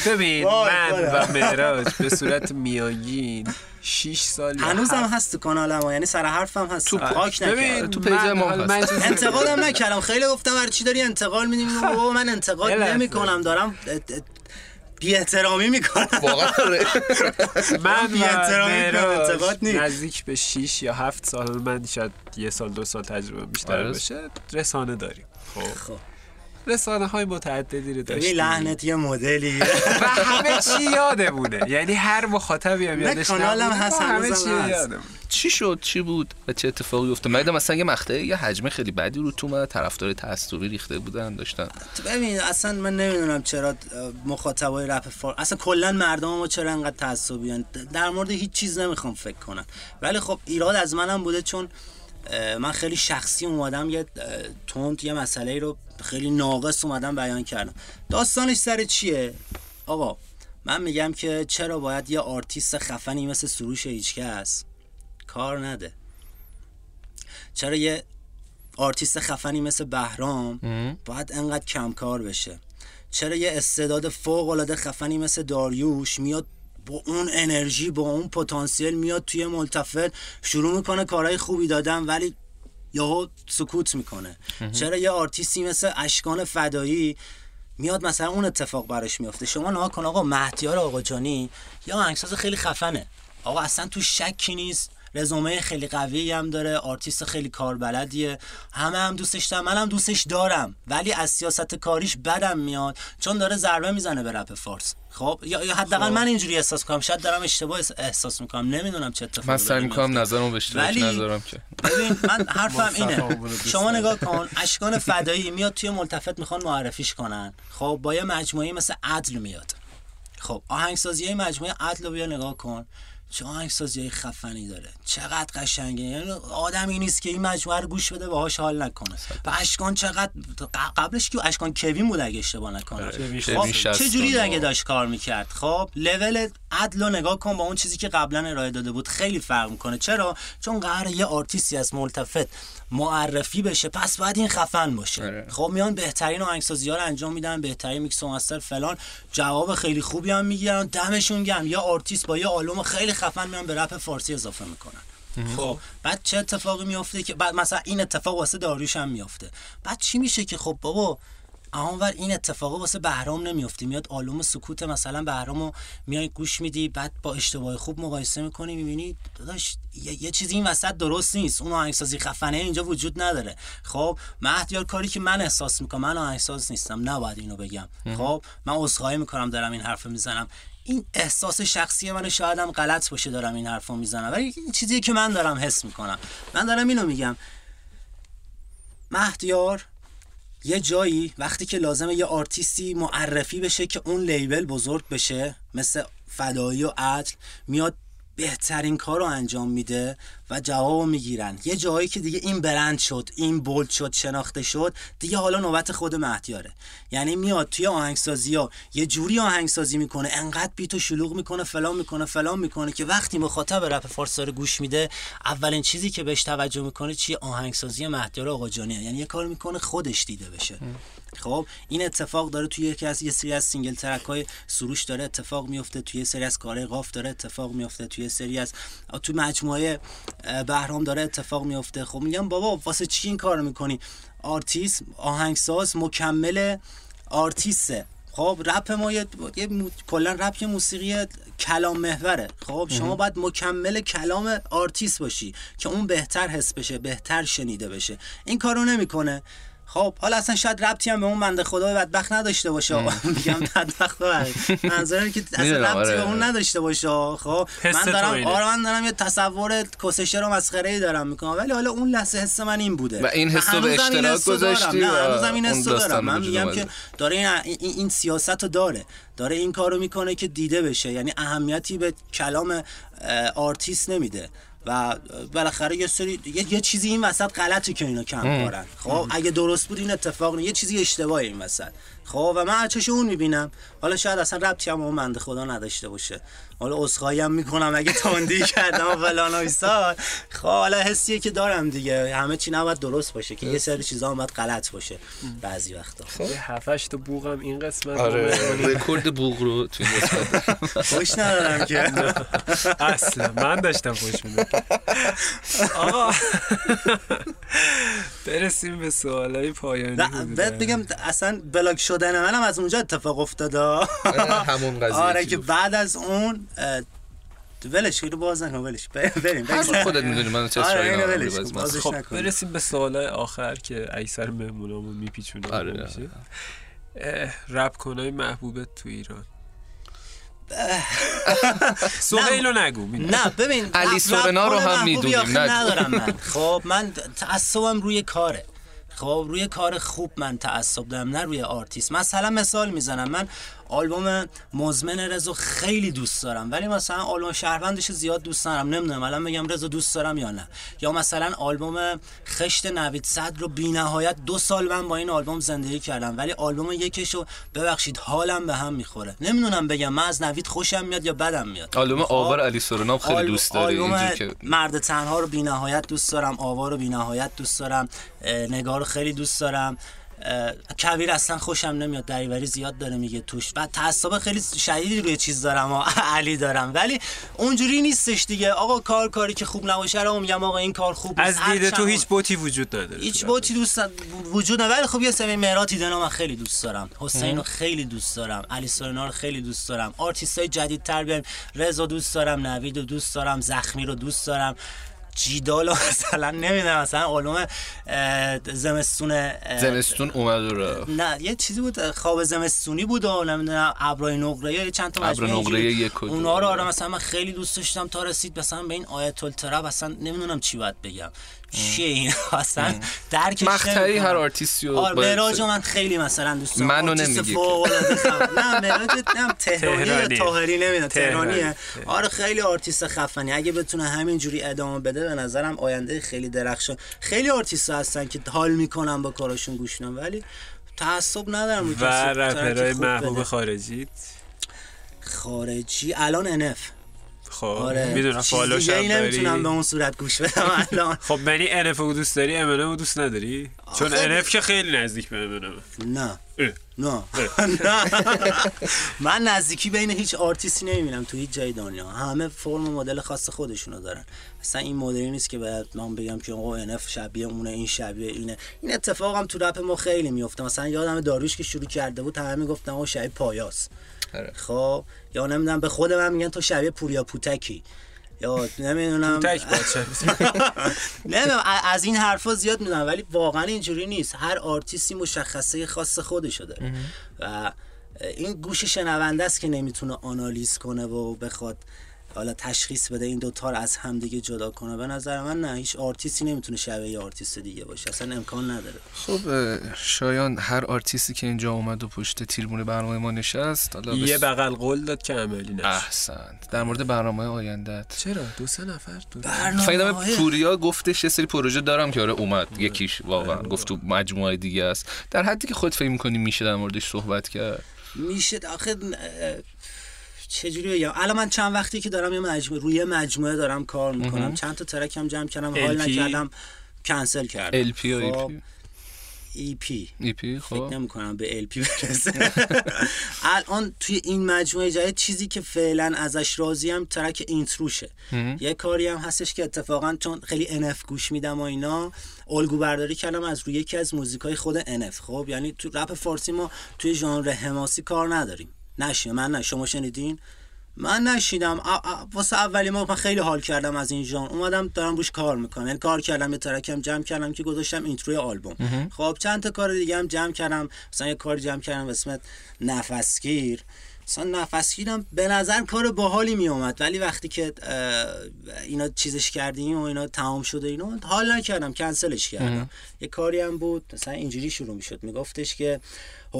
ببین من. و مهراج به صورت میانگین 6 سال هنوزم هست تو کانالم. یعنی سر حرفم هست تو پاک نکردم تو page من- ما هست. انتقادم نکردم خیلی گفتم هر چی داری انتقال میدیم من انتقاد یه لحظه. نمی کنم دارم بی احترامی می‌کنم واقعا آره. من بی احترامی انتقاد نیست. نزدیک به 6 یا 7 سال من شاید یه سال دو سال تجربه بیشتر آره. باشه رسانه داریم خب خب. رسانه های متعددی رو ببین داشتیم. لحنت یه مدلی. و همه چی یادمونه. یعنی هر مخاطبی هم نه، یادش کانالم هست، همه چی هست. یادمونه. چی شد؟ چی بود؟ و چه اتفاقی افتاد؟ من مثلا یه مقطعی یه حجم خیلی بدی رو تو اومد. طرفدار تعصبی ریخته بودن داشتن. ببین اصلا من نمی‌دونم چرا مخاطبای رپ فار اصلا کلا مردم ما چرا انقدر تعصبی در مورد هیچ چیز نمی‌خوام فکر کنم. ولی خب ایراد از منم بوده چون من خیلی شخصی اومدم یه تند یه مسئله رو خیلی ناقص اومدم بیان کردم. داستانش سر چیه؟ آقا من میگم که چرا باید یه آرتیست خفنی مثل سروش هیچکس کار نده. چرا یه آرتیست خفنی مثل بهرام باید انقدر کم کار بشه؟ چرا یه استعداد فوق العاده خفنی مثل داریوش میاد با اون انرژی با اون پتانسیل میاد توی ملتفت شروع می‌کنه کارهای خوبی دادن ولی یهو سکوت می‌کنه. چرا یه آرتیستی مثل اشکان فدایی میاد مثلا اون اتفاق براش میفته شما نگاه کن آقا مهدیار آقا جانی یا آهنگساز خیلی خفنه. آقا اصلا تو شکی نیست. رزومه خیلی قوی هم داره آرتیست خیلی کاربلدیه. همه هم دوستش دارم منم دوستش دارم ولی از سیاست کاریش بدم میاد چون داره ضربه می‌زنه به رپ فارس. خب یا, حداقل من اینجوری احساس کنم شاید دارم اشتباه احس- احساس می‌کنم نمی‌دونم چه اتفاقی من سعی می‌کنم. نظرمو به ولی- نذارم که. ببین من حرفم اینه. شما. نگاه کن اشکان فدایی میاد توی ملتفت می‌خوان معرفیش کنن. خب با یه مجموعه مثل عدل میاد. خب آهنگسازی مجموعه عدل رو بیا نگاه کن. چه آهنگسازی خفنی داره. چقدر قشنگه. یعنی آدمی نیست که این مجموعه رو گوش بده باهاش حال نکنه. و اشکان چقدر قبلش که اشکان کوین بود اگه اشتباه نکنم. کوین خب. چه جوری اگه داشت کار می‌کرد؟ خب لول عدل رو نگاه کن با اون چیزی که قبلا ارائه داده بود. خیلی فرق می‌کنه. چرا؟ چون قرار یه آرتیستی از ملتفت معرفی بشه پس باید این خفن باشه. آره. خب میان بهترین آهنگسازی ها رو انجام میدن بهترین میکس و master فلان. جواب خیلی خوبی هم می‌گیرن. دمشون گرم. یا آرتیست با یه آلبوم خیلی خفن میان به رپ فارسی اضافه می‌کنن. خب بعد چه اتفاقی میفته که بعد مثلا این اتفاق واسه داریوش هم میفته بعد چی میشه که خب بابا اونور این اتفاق واسه بهرام نمیفته میاد آلبوم سکوت مثلا بهرامو میای گوش میدی بعد با اشتباه خوب مقایسه می‌کنی می‌بینی داداش یه, یه چیزی این وسط درست نیست. اون آهنگسازی خفنه اینجا وجود نداره. خب مهدیار کاری که من احساس می‌کنم من آهنگساز نیستم. نباید اینو بگم. خب من عذرخواهی می‌کنم دارم این حرف می‌زنم. این احساس شخصی من شاید هم غلط باشه دارم این حرفو می‌زنم. ولی این چیزی که من دارم حس می‌کنم. من دارم اینو میگم. مهدیار یه جایی وقتی که لازمه یه آرتیستی معرفی بشه که اون لیبل بزرگ بشه مثل فدایی و عدل میاد بهترین کار رو انجام میده و جواب می‌گیرن. یه جایی که دیگه این برند شد این بولد شد شناخته شد دیگه حالا نوبت خود مهدیاره. یعنی میاد توی آهنگسازی ها یه جوری آهنگسازی می‌کنه انقدر beat و شلوغ می‌کنه فلان می‌کنه فلان می‌کنه که وقتی مخاطب رپ فارسی رو گوش میده اولین چیزی که بهش توجه می‌کنه چیه؟ آهنگسازی مهدیار آقاجانیه یعنی یه کار می‌کنه خودش دیده بشه. خب این اتفاق داره توی یکی از یه سری از single track های سروش داره اتفاق میفته توی یه سری از کارهای قاف داره اتفاق میفته توی سری از تو مجموعه بهرام داره اتفاق میفته. خب میگم بابا واسه چی این کار می‌کنی؟ آرتیست آهنگساز مکمل آرتیسته. خب رپ ما یه, یه مو... کلا رپ یه موسیقی کلام محوره. خب شما باید مکمل کلام آرتیست باشی که اون بهتر حس بشه بهتر شنیده بشه. این کارو نمی‌کنه. خب حالا اصلا شاید ربطی هم به اون بنده خدای بدبخت نداشته باشه. میگم بدبخت منظورم که اصلا ربطی آره. به اون نداشته باشه. خب من دارم. آره من دارم یه تصور کسشر و مسخره ای دارم می‌کنم. ولی حالا اون لحظه حس من این بوده. و این حس به اشتراک. گذاشتی نه هنوزم این حس دارم. من میگم. که داره این, این, سیاست رو داره. داره این کارو می‌کنه که دیده بشه. یعنی اهمیتی به کلام آرتیست نمیده. و بالاخره یه سری یه, یه چیزی این وسط غلطه که اینا کم کارن خب اگه درست بود این اتفاق نه یه چیزی اشتباهه این وسط. خب و من چش اون می‌بینم. حالا شاید اصلا ربطی هم اون بنده خدا نداشته باشه. حالا عذرخواهی هم می‌کنم اگه تندی کردم و فلان و ایسار خب حالا حسیه که دارم دیگه. همه چی نباید درست باشه که یه سری چیزا هم باید غلط باشه بعضی وقتا. یه هفتش تا بوغم این قسمت آره. رکورد بوق رو قسمت. خوش ندارم که. اصلا. من داشتم خوش میدم آقا. برسیم به سوالای پایانی. بهت بگم اصلا بلاک شدن منم از اونجا اتفاق افتاده. همون قضیه آره که؟ بعد از اون ولش کن باز نکن ولش بریم هر بریم خودت می‌دونی من چه آره خب برسیم به سوالای آخر که اکثر مهمونامون میپیچونن آره. رپ کنای محبوبت تو ایران. سهیلو نگو. نه ببین علی سورنا رو هم می‌دونیم،. ندارم من. خب من تعصبم روی کاره. خب روی کار خوب من تعصب دارم نه روی آرتیست. مثلا مثال می‌زنم. من آلبوم مزمن رضا خیلی دوست دارم. ولی مثلا آلبوم شهروندش زیاد دوست دارم نمی‌دونم الان بگم رضا دوست دارم یا نه. یا مثلا آلبوم خشت نوید صد رو بی‌نهایت دو سال من با این آلبوم زندگی کردم. ولی آلبوم یکشو ببخشید حالم به هم می‌خوره. نمی‌دونم بگم من از نوید خوشم میاد یا بدم میاد؟ آلبوم خب، آوار علی سورنام خیلی آل- دوست داره آلبوم که مرد تنها رو بی‌نهایت دوست دارم آوا رو بی‌نهایت دوست دارم نگار رو خیلی دوست دارم. اه، کویر اصلا خوشم نمیاد دریوری زیاد داره میگه توش. و تعصب خیلی شدیدی روی چیز دارم و علی دارم. ولی اونجوری نیستش دیگه. آقا کار کاری که خوب نباشه رو میگم آقا این کار خوب از دید تو هیچ بتی وجود نداره هیچ بتی دوست وجود نداره. ولی خب یه سری مهراد هیدن من خیلی دوست دارم. حسین رو خیلی دوست دارم. علی سورنا رو خیلی دوست دارم. آرتیست های جدید تر بیایم. رضا دوست دارم. نوید رو دوست دارم. زخمی رو دوست دارم. جیدال رو مثلا نمی‌دونم مثلا آلبوم زمستون زمستون اومد و رفت نه یه چیزی بود خواب زمستونی بود و نمی‌دونم ابرای نقره یه چند تا مجموعه نقره. یک. اونا رو آره مثلا من خیلی دوست داشتم تا رسید مثلا به این آیت التراب اصلا نمی‌دونم چی باید بگم چیه این؟ اصلا درکش مقطعی نمی‌کنم. هر آرتیستی رو آره من خیلی مثلا دوست دارم. منو آرتیست نمیگی. نه معراج نه تهرانی تهرانیه. طاهری نمی‌دونم تهرانی. تهرانیه. آره خیلی آرتیست خفنی. اگه بتونه همینجوری ادامه بده به نظرم آینده خیلی درخشان خیلی آرتیست هستن که حال می‌کنن با کاراشون گوش ولی تعصب ندارم و رپرهای محبوب. خارجی خارجی الان NF. خب آره. می‌دونم هم ای نمی‌تونم به اون صورت گوش بدم الان. خب بنی انف رو دوست داری رو دوست نداری؟ چون انف که خیلی نزدیک به امنم نه. نه. من نزدیکی بین هیچ آرتیستی نمی‌بینم تو هیچ جای دنیا. همه فرم و مدل خاص خودشونو دارن. مثلا این مدلی نیست که باید من بگم که آقا انف شبیه اونه این شبیه اینه. این اتفاق هم تو رپ ما خیلی میفته مثلا یادم داروش که شروع کرده بود همه می‌گفتن آقا شبیه پایاس. آره. خب یا نمی‌دونم به خود من میگن تو شبیه پوریا پوتکی. یا نمی‌دونم. نمی‌دونم از این حرفا زیاد می‌دونم ولی واقعا اینجوری نیست. هر آرتیستی مشخصه خاص خودشو داره. و این گوش شنونده است که نمی‌تونه آنالیز کنه و بخواد حالا تشخیص بده این دوتا رو از همدیگه جدا کنه. به نظر من نه هیچ آرتیستی نمی‌تونه شبیه یه آرتیست دیگه باشه. اصلا امکان نداره. خب شایان هر آرتیستی که اینجا اومد و پشت تیرمون برنامه ما نشست حالا یه بس- بغل قول داد که عملی نشد احسنت. در مورد برنامه آیندت چرا؟ دو سه نفر؟ تو فایدم برنامه‌های- پوریا گفتش یه سری پروژه دارم که آره اومد یکیش واقعا گفت تو مجموعه دیگه است. در حدی که خود فکر می‌کنی میشه در موردش صحبت کرد؟ میشه. آخه چجوری بگم الان من چند وقتی که دارم یه مجموعه روی مجموعه دارم کار می‌کنم. چند تا ترک هم جمع کردم حال. نکردم کنسل کردم. LP یا خب، EP EP EP فکر خب. نمی کنم به LP برسه. الان توی این مجموعه جای چیزی که فعلا ازش راضیم ترک اینتروشه. یه کاری هم هستش که اتفاقا چون خیلی NF گوش میدم و اینا الگو برداری کردم از روی یکی از موزیکای خود NF خب یعنی تو رپ فارسی ما توی ژانر حماسی کار نداریم. نشین من نه شما شنیدین؟ من نشیدم واسه اولی ما من خیلی حال کردم از این ژانر. اومدم دارم روش کار می‌کنم. یعنی کار کردم یه ترکم جمع کردم که گذاشتم اینتروی آلبوم. خب چند تا کار دیگه هم جمع کردم. مثلا یه کار جمع کردم اسم نفسگیر. مثلا نفسگیرم به نظر کار باحالی می اومد ولی وقتی که اینا چیزش کردیم و اینا تمام شده اینا حال نکردم. کنسلش کردم. یه کاری هم بود. مثلا اینجوری شروع می‌شد. میگفتش که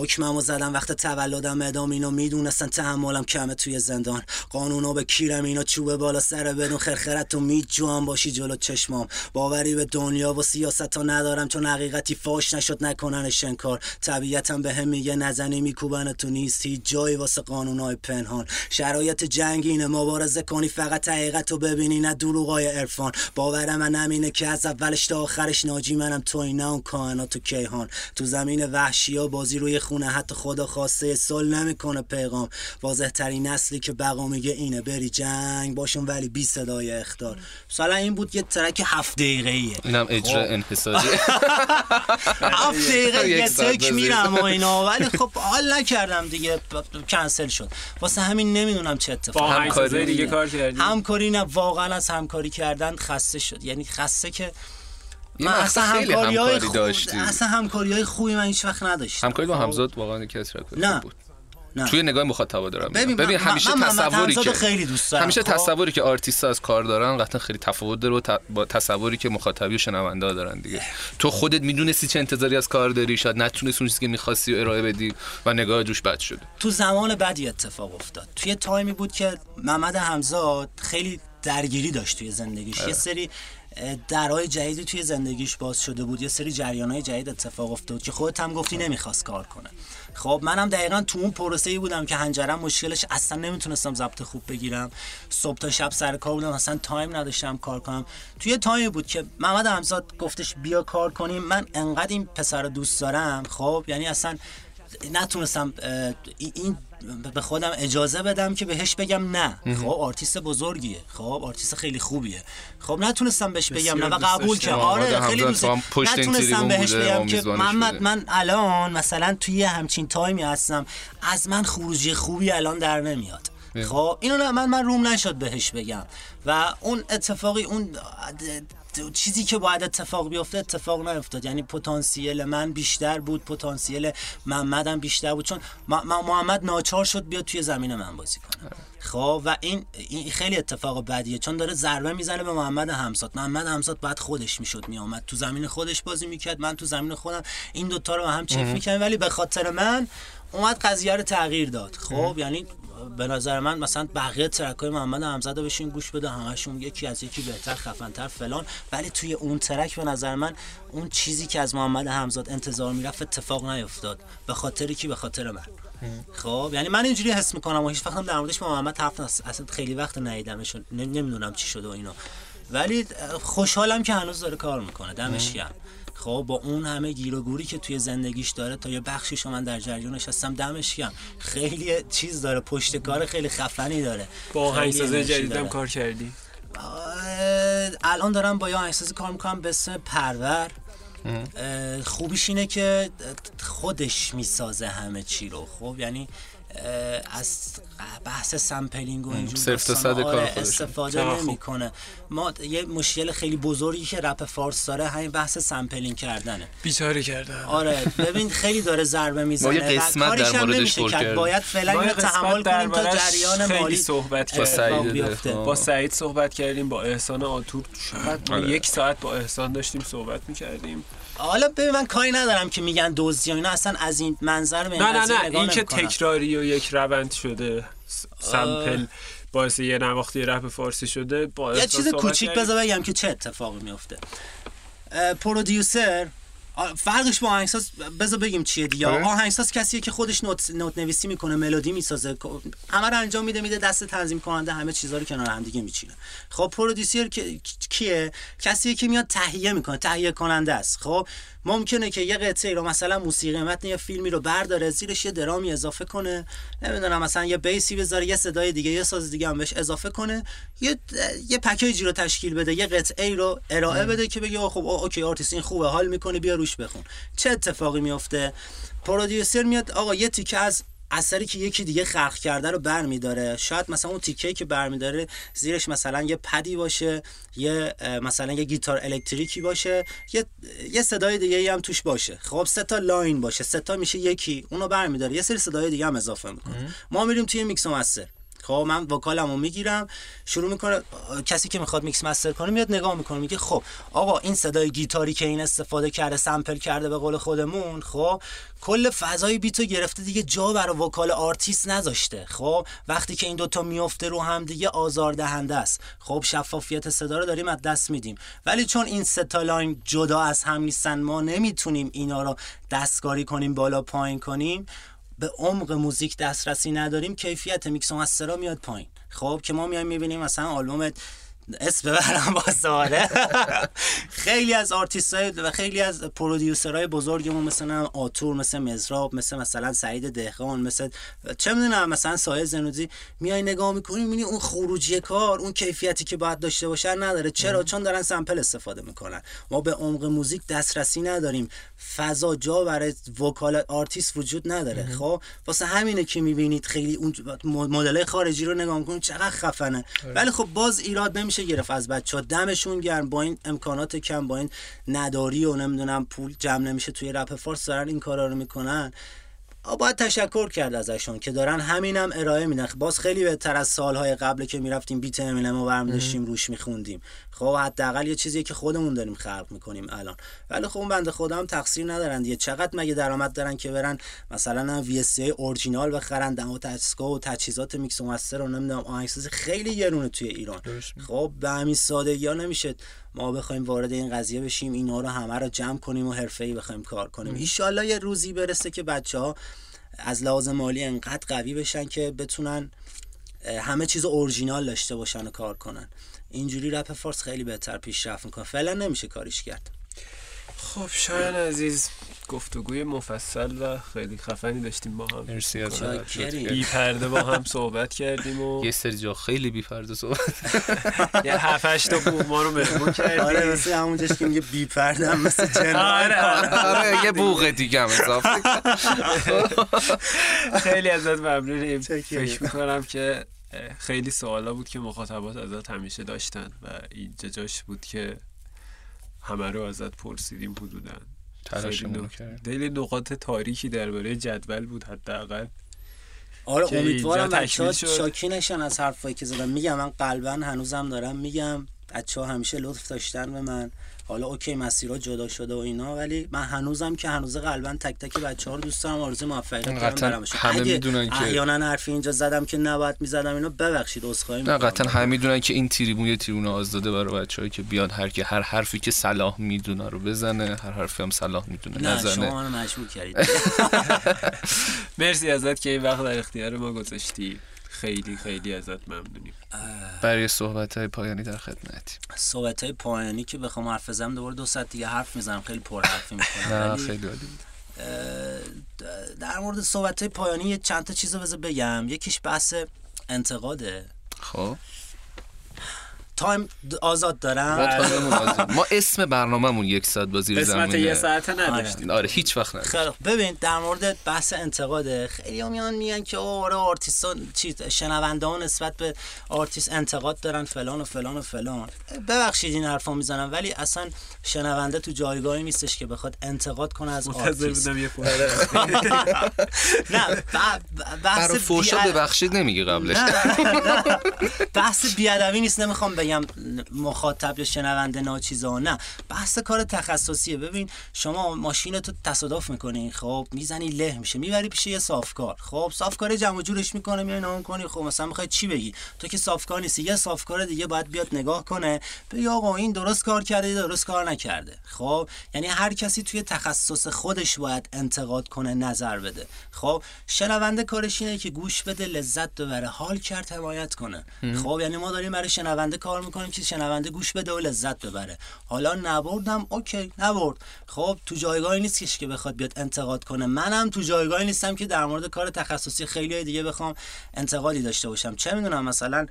حکممو زدم وقت تولدم ادام اینو می‌دونستن تحملم کمه توی زندان. قانونا به کیرم اینا چوبه بالا سر بدون خرخرت و میجوام باشی جلو چشمام. باوری به دنیا و سیاست ها ندارم چون حقیقتی فاش نشد نکنن شنکار طبیعتم به هم میگه نزنی میکوبن تو نیست هیچ جایی واسه قانونای پنهان. شرایط جنگینه مبارزه کنی فقط حقیقت رو ببینی نه دروغای عرفان. باور من همینه که از اولش تا آخرش ناجی منم توی نه اون کائنات و کیهان. تو زمین وحشی ها بازی روی خونه حتی خدا خواسته سال نمی‌کنه پیغام. واضح ترین نسلی که بقا میگه اینه بری جنگ باشون ولی بی صدای اختار. مثلا این بود یه ترک هفت دقیقه ایه اینم اجرا انحصاری. هفت دقیقه یه تک. میرم و اینا. ولی خب حال نکردم دیگه کنسل شد. واسه همین نمی‌دونم چه با اتفاقی آهنگسازای دیگه کار کردی؟ همکاری نه واقعا از همکاری کردن خسته شد. یعنی خسته که من وقت اصلا همکاری همکاری داشتی اصلا همکاری های خوبی من هیچ وقت نداشتم همکاری با خب؟ همزاد واقعا یکی از نه. بود نه. توی نگاه مخاطبا دارم ببین. ببین همیشه من تصوری که خیلی دوست دارم همیشه خب؟ تصوری که آرتیست از کار دارن قطعا خیلی تفاوت داره ت- با تصوری که مخاطبی و شنونده دارن دیگه تو خودت می‌دونستی چه انتظاری از کار داری شاید نتونستی اون چیزی که می‌خواستی و ارائه بدی و نگاه جوش بد شده تو زمان بعدی اتفاق افتاد توی time ی بود که محمد همزاد خیلی درگیری داشت توی زندگیش یه سری اه، درهای جدیدی توی زندگیش باز شده بود. یه سری جریانهای جدید اتفاق افتاد که خودت هم گفتی نمی‌خواست کار کنه. خب منم دقیقا تو اون پروسه ای بودم که حنجرم مشکلش اصلا نمی‌تونستم ضبط خوب بگیرم. صبح تا شب سر کار بودم اصلا time نداشتم کار کنم. توی time ی بود که محمد همزاد گفتش بیا کار کنیم. من انقدر این پسر دوست دارم خب یعنی اصلا نتونستم این به خودم اجازه بدم که بهش بگم نه. خب آرتیست بزرگیه. خب آرتیست خیلی خوبیه. خب نتونستم بهش بگم نه و قبول داشتم. که آره خیلی دوست نتونستم بهش بگم که محمد. من الان مثلا توی همچین تایمی هستم. از من خروجی خوبی الان در نمیاد. خب اینو نه- من من روم نشد بهش بگم. و اون اتفاقی اون چیزی که باید اتفاق بیفته اتفاق نیفتاد. یعنی پتانسیل من بیشتر بود پتانسیل محمدم بیشتر بود. چون محمد ناچار شد بیاد توی زمین من بازی کنه. خب و این این خیلی اتفاق بدیه. چون داره ضربه می‌زنه به محمد همزاد محمد همزاد بعد خودش می‌شد میآمد. تو زمین خودش بازی می‌کرد. من تو زمین خودم این دوتا رو هم چیک می‌کردم ولی به خاطر من اومد قضیه رو تغییر داد. خب یعنی به نظر من مثلا بقیه ترک های محمد رو بشین گوش بده همشون یکی از یکی بهتر خفنتر فلان. ولی توی اون ترک به نظر من اون چیزی که از محمد همزاد انتظار می‌رفت اتفاق نیفتاد. به خاطری که به خاطر من. خب یعنی من اینجوری حس می‌کنم و هیچ وقتم در موردش با محمد حرف اصلا خیلی وقت ندیدمش نمی- نمی‌دونم چی شده و اینا. ولی خوشحالم که هنوز داره کار می‌کنه. دمش گرم. خب با اون همه گیر و گوری که توی زندگیش داره تا یه بخشیشو من در جریانش هستم دمش گرم. خیلی چیز داره پشت کار خیلی خفنی داره. با انرژی جدیدم. کار کردی؟ الان دارم با یه آهنگسازی کار می‌کنم به اسم پرور. خوبیش اینه که خودش می‌سازه همه چی رو خب؟ یعنی از بحث سمپلینگ و اینجور صرف صد آره،. استفاده. نمی‌کنه ما یه مشکل خیلی بزرگی که رپ فارس داره همین بحث sampling کردنه بیچاره کردم آره ببین خیلی داره ضربه می‌زنه ما یه قسمت در موردش کردیم. باید فعلا اینو تحمل کنیم تا جریان مالی صحبت با کردیم. با سعید صحبت کردیم با احسان آتور چقدر ما آره. یک ساعت با احسان داشتیم صحبت می‌کردیم حالا ببین من کاری ندارم که میگن دزدی و اینا اصلا از این منظر به نه نه نه این که. تکراری و یک روند شده سمپل باعث یه نواختی رپ فارسی شده با یه چیز کوچیک. بذار بگم که چه اتفاقی میفته پرودیوسر فرقش با آهنگساز بذار بگیم چیه دیگه. آره. آهنگساز کسیه که خودش نوت, نوت نویسی می‌کنه ملودی می‌سازه. همه رو انجام میده میده دست تنظیم کننده همه چیزا رو کنار هم دیگه میچینه. خب پرودیوسر که- کیه؟ کسیه که میاد تهیه می‌کنه تهیه کننده است. خب ممکنه که یه قطعه رو مثلا موسیقی متن یه فیلمی رو برداره زیرش یه درامی اضافه کنه. نمی‌دونم مثلا یه bass ی بذاره یه صدای دیگه یه ساز دیگه هم بهش اضافه کنه. یه یه پکیجی رو تشکیل بده یه قطعه رو ارائه بده که بگه خب اوکی آرتیست این خوبه حال می‌کنه بیا روش بخون. چه اتفاقی میفته پرودیوسر میاد آقا یه تیکه از اثری که یکی دیگه خلق کرده رو برمیداره. شاید مثلا اون تیکه که برمیداره زیرش مثلا یه پدی باشه یه مثلا یه گیتار الکتریکی باشه یه یه صدای دیگه هم توش باشه. خب سه تا line باشه سه تا میشه یکی اونو برمیداره. یه سری صدای دیگه هم اضافه می‌کنه. ما میریم توی میکس و master. خب من vocal مو می‌گیرم شروع می‌کنه کسی که می‌خواد mix master کنه میاد نگاه می‌کنه میگه خب آقا این صدای گیتاری که این استفاده کرده sample کرده به قول خودمون خب کل فضای beat و گرفته دیگه جا برای vocal آرتیست نذاشته خب وقتی که این دوتا میفته رو هم دیگه آزاردهنده است. خب شفافیت صدا رو داریم از دست میدیم. ولی چون این سه تا line جدا از هم نیستن ما نمی‌تونیم اینا رو دستکاری کنیم بالا پایین کنیم به عمق موزیک دسترسی نداریم کیفیت میکس و master ا میاد پایین. خب که ما میایم می‌بینیم مثلا آلبوم اسم ببرم واسه خیلی از آرتیست های و خیلی از پرودیوسرهای بزرگمون مثلا آتور مثل مزراب مثل مثلا سعید دهقان مثل چه می‌دونم مثلا سایه زنودی میای نگاه می‌کنی می‌بینی اون خروجی کار اون کیفیتی که باید داشته باشه نداره. چرا؟ چون دارن sample استفاده می‌کنن. ما به عمق موزیک دسترسی نداریم. فضا جا برای vocal آرتیست وجود نداره. خب؟ واسه همینه که می‌بینید خیلی اون مدل خارجی رو نگاه می‌کنید چقدر خفنه. ولی خب باز ایراد نمیشه. گرفت. از بچه ها دمشون گرم. با این امکانات کم با این نداری و نمی‌دونم پول جمع نمیشه توی رپ فارس دارن این کارا رو می‌کنن. باید تشکر کرد ازشون که دارن همینم ارائه میدن. باز خیلی بهتر از سالهای قبل که می‌رفتیم beat امینم رو برمی داشتیم روش میخوندیم. خب حداقل یه چیزیه که خودمون داریم خلق می‌کنیم الان. ولی خب اون بنده خدا هم تقصیر ندارن دیگه. چقدر مگه درآمد دارن که برن مثلا VST original بخرن دم تسکا و تجهیزات میکس و master و نمی‌دونم آهنگساز خیلی گرونه توی ایران. خب به همین سادگی ها نمیشه. ما بخوایم وارد این قضیه بشیم اینا رو همه رو جمع کنیم و حرفه‌ای بخوایم کار کنیم. ان یه روزی برسه که بچه ها از لحاظ مالی انقدر قوی بشن که بتونن همه چیز اورجینال داشته باشن و کار کنن. اینجوری رپ فارس خیلی بهتر پیشرفت می‌کنه. فعلا نمیشه کاریش کرد. خب شاید عزیز گفتگوی مفصل و خیلی خفنی داشتیم با هم. مرسی از بی پرده با هم صحبت کردیم و یه سری جا خیلی بی پرده صحبت. یه هفت هشت تا بوم ما رو مهمون کردیم. آره مثل همونجاش که میگه بی پرده هم مثل جن آره آره. یه بوق دیگه هم اضافه خیلی ازت ممنونیم. فکر می‌کنم که خیلی سوالا بود که مخاطبات ازت همیشه داشتن و اینجا جاش بود که همه رو ازت پرسیدیم حدودا. خیلی نقاط تاریکی درباره جدول بود حداقل. آره امیدوارم اینجا بچه ها تکمیل شد. شاکی نشن از حرفایی که زدم میگم من قلبا هنوزم دارم میگم بچه ها همیشه لطف داشتن به من. حالا اوکی مسیرها جدا شده و اینا ولی من هنوزم که هنوز قلبا تک تک بچه ها رو دوست دارم آرزوی موفقیت دارم قطعاً برامشون. همه می‌دونن که- احیانا حرفی اینجا زدم که نباید می‌زدم اینو ببخشید عذرخواهی نه. قطعا همه می‌دونن که این تریبون یه تریبون آزاده برای بچه‌هایی که بیان هر کی هر حرفی که صلاح می‌دونه رو بزنه هر حرفی هم صلاح می‌دونه نه نزنه شما منو مجبور کردید مرسی ازت که این وقت در اختیار ما گذاشتی خیلی خیلی ازت ممنونیم. برای صحبت های پایانی در خدمتی. صحبت های پایانی که بخوام حرف بزنم دوباره دو ساعت دیگه حرف می‌زنم خیلی پر حرفی می‌کنم خیلی عالی بود. در مورد صحبت های پایانی یه چند تا چیز رو بذار بگم. یکیش بحث انتقاده. خب. time آزاد ما دارم time مون آزاد. ما اسم برنامه‌مون یک ساعت با زیر قسمت یه ساعته نداشتیم. آره هیچ وقت خیلی خوب. ببین در مورد بحث انتقاده خیلی هم میان میگن که آره آرتیست چیز شنونده ها نسبت به آرتیست انتقاد دارن فلان و فلان و فلان. ببخشید این حرفا می‌زنم ولی اصلا شنونده تو جایگاهی نیستش که بخواد انتقاد کنه از آرتیست. فرصت نه بحث فوشا ببخشید نمیگه قبلش. بحث بیادبی نیست نمی‌خوام بگم مخاطب یا شنونده ناچیزا نه. بحث کار تخصصیه. ببین شما ماشین تو تصادف می‌کنی خب؟ می‌زنی له میشه می‌بری پیش یه صافکار. خب صافکار جمع جورش می‌کنه میای نام کنی خب مثلا می‌خوای چی بگی؟ تو که صافکار نیستی یه صافکار دیگه باید بیاد نگاه کنه بگی آقا این درست کار کرده درست کار نکرده. خب؟ یعنی هر کسی توی تخصص خودش باید انتقاد کنه نظر بده. خب؟ شنونده کارش اینه که گوش بده لذت ببره حال کرد حمایت کنه. خب؟ یعنی ما داریم برای شنونده کار می‌کنیم که شنونده گوش بده و لذت ببره. حالا نبردم اوکی نبرد. خب تو جایگاهی نیستش که بخواد بیاد انتقاد کنه. منم تو جایگاهی نیستم که در مورد کار تخصصی خیلی دیگه بخوام انتقادی داشته باشم. چه می‌دونم مثلا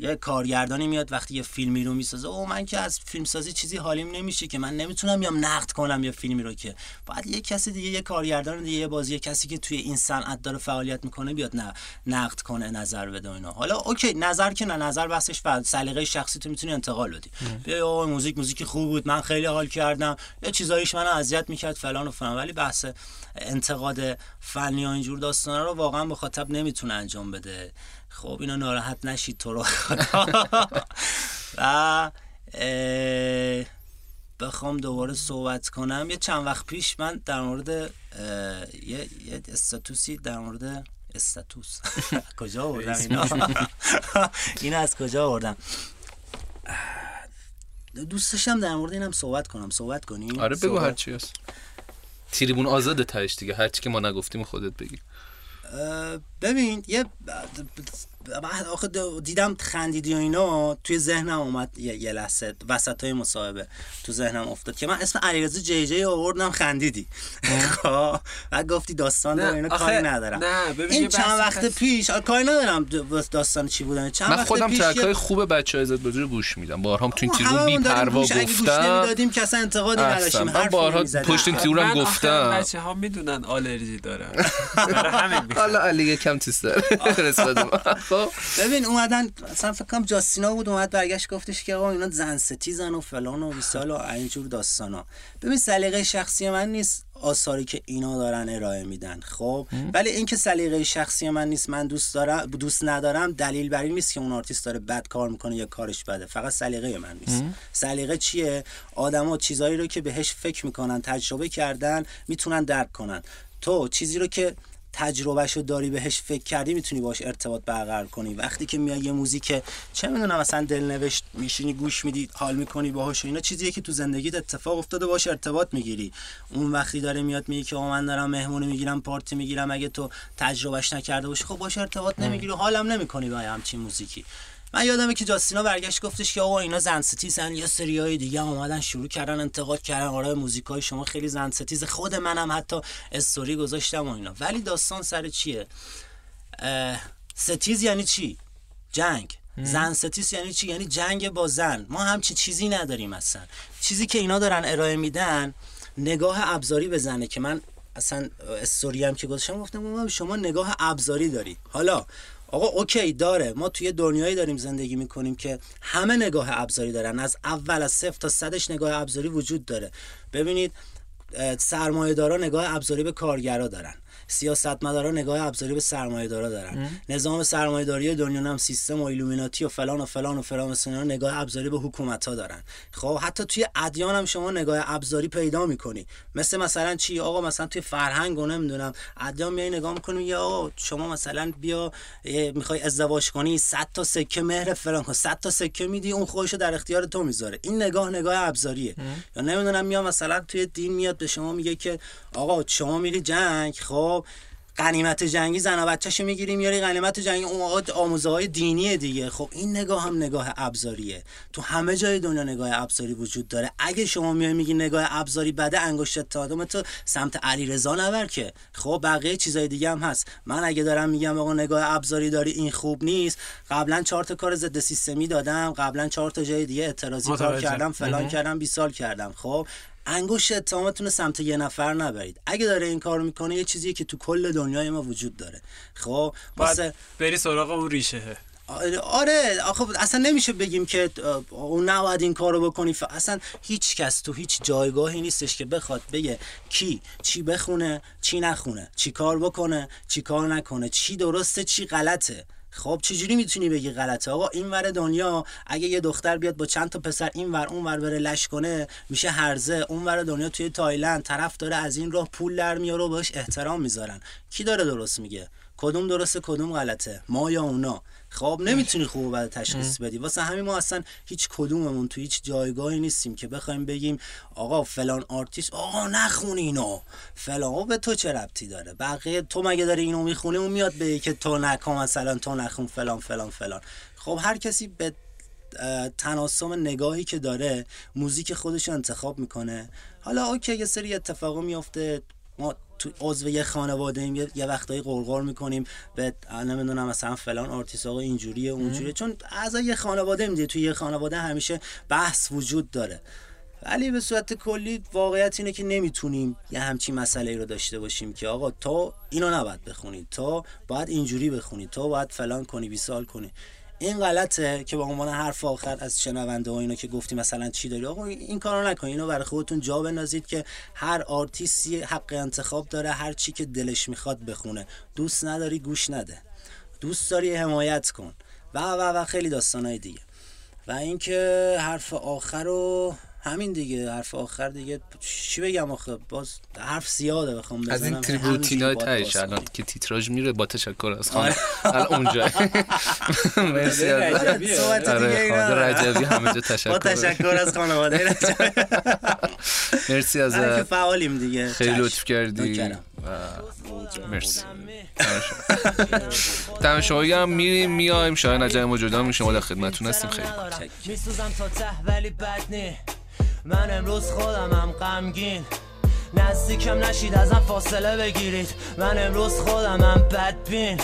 یه کارگردانی میاد وقتی یه فیلمی رو می‌سازه. او من که از فیلمسازی چیزی حالیم نمیشه که. من نمی‌تونم بیام نقد کنم یه فیلمی رو که. باید یه کسی دیگه یه کارگردان دیگه یه بازی یه کسی که توی این صنعت داره فعالیت می‌کنه بیاد نه نقد کنه نظر بده اینا. حالا اوکی نظر که نه. نظر بحثش بعد سلیقه شخصی تو می‌تونی انتقال بدی. بیا آقا موزیک موزیک خوب بود. من خیلی حال کردم. یه چیزاییش منو اذیت می‌کرد فلان و فلان. ولی بحث انتقاد فنی و اینجور داستانا رو واقعا مخاطب نمی‌تونه انجام بده. خب اینا ناراحت نشید تو رو. خدا و بخوام دوباره صحبت کنم. یه چند وقت پیش من در مورد یه, یه استاتوسی در مورد استاتوس. کجا آوردم اینا؟ این از کجا آوردم؟ دوست داشتم در مورد اینم صحبت کنم. صحبت کنیم آره بگو هر چی هست. تریبون آزاده تهش دیگه. هر چی که ما نگفتیم خودت بگی. اه، ببین یه من آخه دیدم خندیدی و اینا توی ذهنم اومد یه, یه لحظه وسط های مصاحبه تو ذهنم افتاد که من اسم علیرضا جی جی آوردم خندیدی. خب. بعد گفتی داستان داره اینا کاری ندارم. نه این چند وقت. پیش کاری ندارم داستان چی بودن. چند من وقت خودم پیش ترک یه- های خوب بچه های عزت بازی رو گوش میدم. بارها هم تو این تریبون بی پروا گوش- اگه گوش گفتم نمی‌دادیم که اصلا انتقادی. نداشتیم من بارها. پشت این من آخه گفتم. بچه ها می‌دونن آلرژی دارن. حالا علی یکم تیز داره. خب. ببین اومدن مثلا فکر کنم جاستینا بود اومد برگشت گفتش که آقا اینا زن ستیزن و فلان و بیسال و اینجور داستانا. ببین سلیقه شخصی من نیست آثاری که اینا دارن ارائه میدن. خب؟ ولی اینکه سلیقه شخصی من نیست من دوست دارم دوست ندارم دلیل بر این نیست که اون آرتیست داره بد کار می‌کنه یا کارش بده. فقط سلیقه من نیست. سلیقه چیه؟ آدما چیزایی رو که بهش فکر می‌کنن تجربه کردن می‌تونن درک کنن. تو چیزی رو که تجربهش رو داری بهش فکر کردی می‌تونی باش ارتباط برقرار کنی. وقتی که میای یه موزیک چه می‌دونم مثلا دلنوشت میشینی گوش میدی حال می‌کنی باهاش اینا چیزیه که تو زندگیت اتفاق افتاده باش ارتباط می‌گیری. اون وقتی داره میاد میگه که من دارم مهمونی می‌گیرم پارتی می‌گیرم اگه تو تجربهش نکرده باشی خب باش ارتباط نمی‌گیری حالم نمی‌کنی با همچین موزیکی. من یادمه که جاستینا برگشت گفتش که آقا اینا زن ستیزن یا سری‌های دیگه اومدن شروع کردن انتقاد کردن. آره موزیکای شما خیلی زن ستیز. خود منم حتی استوری گذاشتم و اینا. ولی داستان سر چیه؟ ستیز یعنی چی؟ جنگ. زن ستیز یعنی چی؟ یعنی جنگ با زن. ما همچی چیزی نداریم اصلا. چیزی که اینا دارن ارائه میدن نگاه ابزاری به زنه که من اصلا استوری هم که گذاشتم گفتم ما شما نگاه ابزاری داری. حالا آقا اوکی داره. ما توی دنیایی داریم زندگی می‌کنیم که همه نگاه ابزاری دارن. از اول از صفر تا صدش نگاه ابزاری وجود داره. ببینید سرمایه دارا نگاه ابزاری به کارگرا دارن. سیاستمدارا نگاه ابزاری به سرمایه دارا دارن نظام سرمایه داری دنیا هم سیستم و ایلومیناتی و فلان و فلان و فلان و نگاه ابزاری به حکومت ها دارن. خب حتی توی ادیان هم شما نگاه ابزاری پیدا می‌کنی. مثل مثلا چی؟ آقا مثلا توی فرهنگ و نمی‌دونم. ادیان میای نگاه می‌کنی یا آقا شما مثلا بیا می‌خوای ازدواج کنی 100 تا سکه مهر فلان کن. 100 تا سکه میدی اون خودشو در اختیار تو می‌ذاره. این نگاه نگاه ابزاریه. یا نمی‌دونم میام مثلا توی دین میاد به شما میگه که آقا شما میری جنگ خب غنیمت جنگی زن و بچه‌شو می‌گیری میاری غنیمت جنگی. اون آموزه های دینی دیگه. خب این نگاه هم نگاه ابزاریه. تو همه جای دنیا نگاه ابزاری وجود داره. اگه شما میای میگی نگاه ابزاری بده انگشت اتهام تو سمت علیرضا نبر که. خب بقیه چیزای دیگه هم هست. من اگه دارم میگم آقا نگاه ابزاری داری این خوب نیست. قبلا چهار تا کار ضد سیستمی دادم. قبلا چهار تا جای دیگه اعتراضی کار. کردم فلان کردم 20 سال کردم. خب انگشت اتهامتون رو سمت یه نفر نبرید. اگه داره این کار می‌کنه یه چیزیه که تو کل دنیای ما وجود داره. خب واسه بری سراغ اون ریشه. آره آره. آخه اصلا نمیشه بگیم که اون نباید این کارو بکنی. اصلا هیچ کس تو هیچ جایگاهی نیستش که بخواد بگه کی چی بخونه چی نخونه چی کار بکنه چی کار نکنه چی درسته چی غلطه. خب چجوری می‌تونی بگی غلطه؟ آقا این ور دنیا اگه یه دختر بیاد با چند تا پسر این ور اون ور بره لش کنه میشه هرزه. اون ور دنیا توی تایلند طرف داره از این راه پول در میاره و بهش احترام می‌ذارن. کی داره درست میگه؟ کدوم درسته کدوم غلطه؟ ما یا اونا؟ خب نمی‌تونی خوب و بد تشخیص بدی. واسه همین ما اصلا هیچ کدوممون تو هیچ جایگاهی نیستیم که بخوایم بگیم آقا فلان آرتیست آقا نخون اینو. فلان به تو چه ربطی داره؟ بقیه تو مگه داری اینو می‌خونی؟ اون میاد به که تو نکن مثلا تو نخون فلان فلان فلان. خب هر کسی به اه، تناسم نگاهی که داره موزیک خودش رو انتخاب می‌کنه. حالا okay یه سری اتفاقا میفته ما تو عضو یه خانواده ایم یه, وقتایی قرقر می‌کنیم به نمی‌دونم مثلا فلان آرتیست آقا اینجوریه اونجوریه. چون اعضای یه خانواده میده توی یه خانواده همیشه بحث وجود داره. ولی به صورت کلی واقعیت اینه که نمی‌تونیم یه همچین مسئله ای رو داشته باشیم که آقا تو اینو نباید بخونی تو باید اینجوری بخونی تو باید فلان کنی بیسار کنی. این غلطه که به عنوان حرف آخر از شنونده و اینا که گفتی مثلا چی داری؟ آقا این کارو نکنید اینو برای خودتون جا بندازید که هر آرتیستی حق انتخاب داره هر چی که دلش می‌خواد بخونه. دوست نداری گوش نده. دوست داری حمایت کن. و و و خیلی داستانهای دیگه. و اینکه حرف آخر رو همین دیگه حرف آخر دیگه چی بگم آخه؟ باز حرف زیاده بخوام بزنم. از این تهش باز الان. که تیتراژ میره با تشکر از خانم. الان اونجا. مرسی از آره، آره رجبی همه جا با تشکر تشکر از خانواده رجب. مرسی از هر که فعالیم دیگه. خیلی. لطف کردی. مرسی. دم شما گرم میریم میایم. شاید نجای ما جدا میشه ما در خدمتتون هستیم. خیلی. میسوزم تا ته ولی بد نی من امروز خودمم غمگین. نزدیکم نشید ازم فاصله بگیرید. من امروز خودمم بدبین.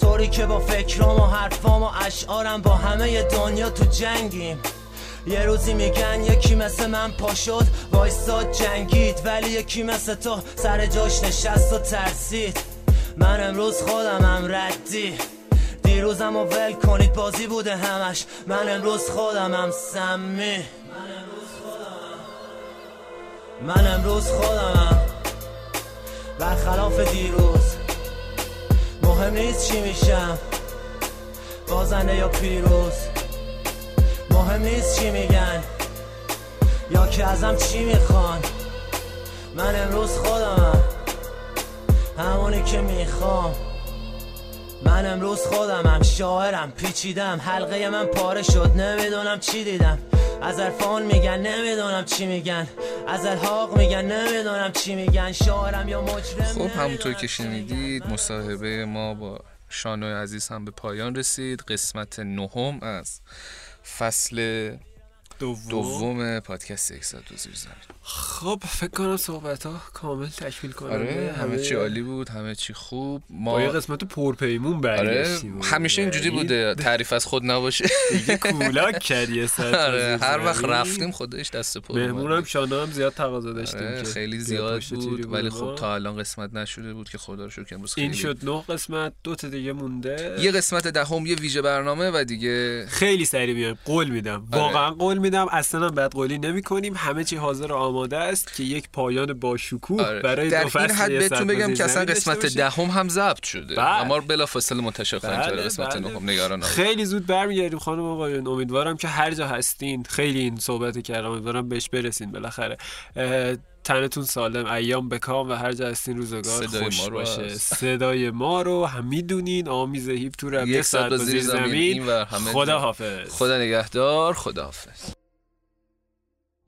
طوری که با فکرام و حرفام و اشعارم با همه دنیا تو جنگیم. یه روزی میگن یکی مثل من پا شد وایستاد جنگید. ولی یکی مثل تو سر جاش نشست و ترسید. من امروز خودمم ردی. دیروزم و ول کنید بازی بوده همش. من امروز خودمم سمی من امروز خودمم. برخلاف دیروز. مهم نیست چی میشم. بازنده یا پیروز. مهم نیست چی میگن. یا که ازم چی می‌خوان. من امروز خودمم. همونی که می‌خوام. من امروز خودمم شاعرم پیچیدم. حلقه من پاره شد نمی‌دونم چی دیدم. از الفان میگن نمی‌دونم چی میگن. از الحاق میگن نمی‌دونم چی میگن. شاعرم یا مجرم خب همونطور که شنیدید مصاحبه ما با شانوی عزیز هم به پایان رسید. قسمت نهم از فصل دوم, دوم پادکست یک ساعت زیر زمین. خب فکر کنم صحبت ها کامل تکمیل کنم آره همه چی عالی بود همه چی خوب. با یه ما قسمت پرپیمون آره برگشتیم. همیشه اینجوری یعنی بوده تعریف از خود نباشه. دیگه کولاک کردی ساعت آره هر وقت. رفتیم خودش دست پر مهمونم. شانه هم زیاد تقاضا داشتیم آره، که خیلی زیاد بود ولی. خب تا الان قسمت نشده بود که خدا رو شکر امروز این شد نه قسمت دو تا دیگه مونده. یه قسمت دهم یه ویژه برنامه و دیگه خیلی سریع میایم قول میدم. آره. واقعا قول میدم اصلا هم بعد قولی نمی کنیم همه چی حاضر و آماده است که یک پایان با شکوه آره. برای در دو این حد بهتون بگم که اصلا قسمت. دهم هم ضبط شده بله. اما بلا فاصله منتشر خواهیم کرد بله، قسمت بله. نهم نگران. خیلی زود برمیگردیم خانم آقایون امیدوارم که هر جا هستین خیلی این صحبت کردم امیدوارم بهش برسین بالاخره تنتون سالم ایام بکام و هر جا هستین روزگار خوش ما رو باشه از- صدای ما رو هم می‌دونین آمیز هیپ تور هم یک ساعت زمین، زمین خدا. حافظ خدا نگهدار خدا حافظ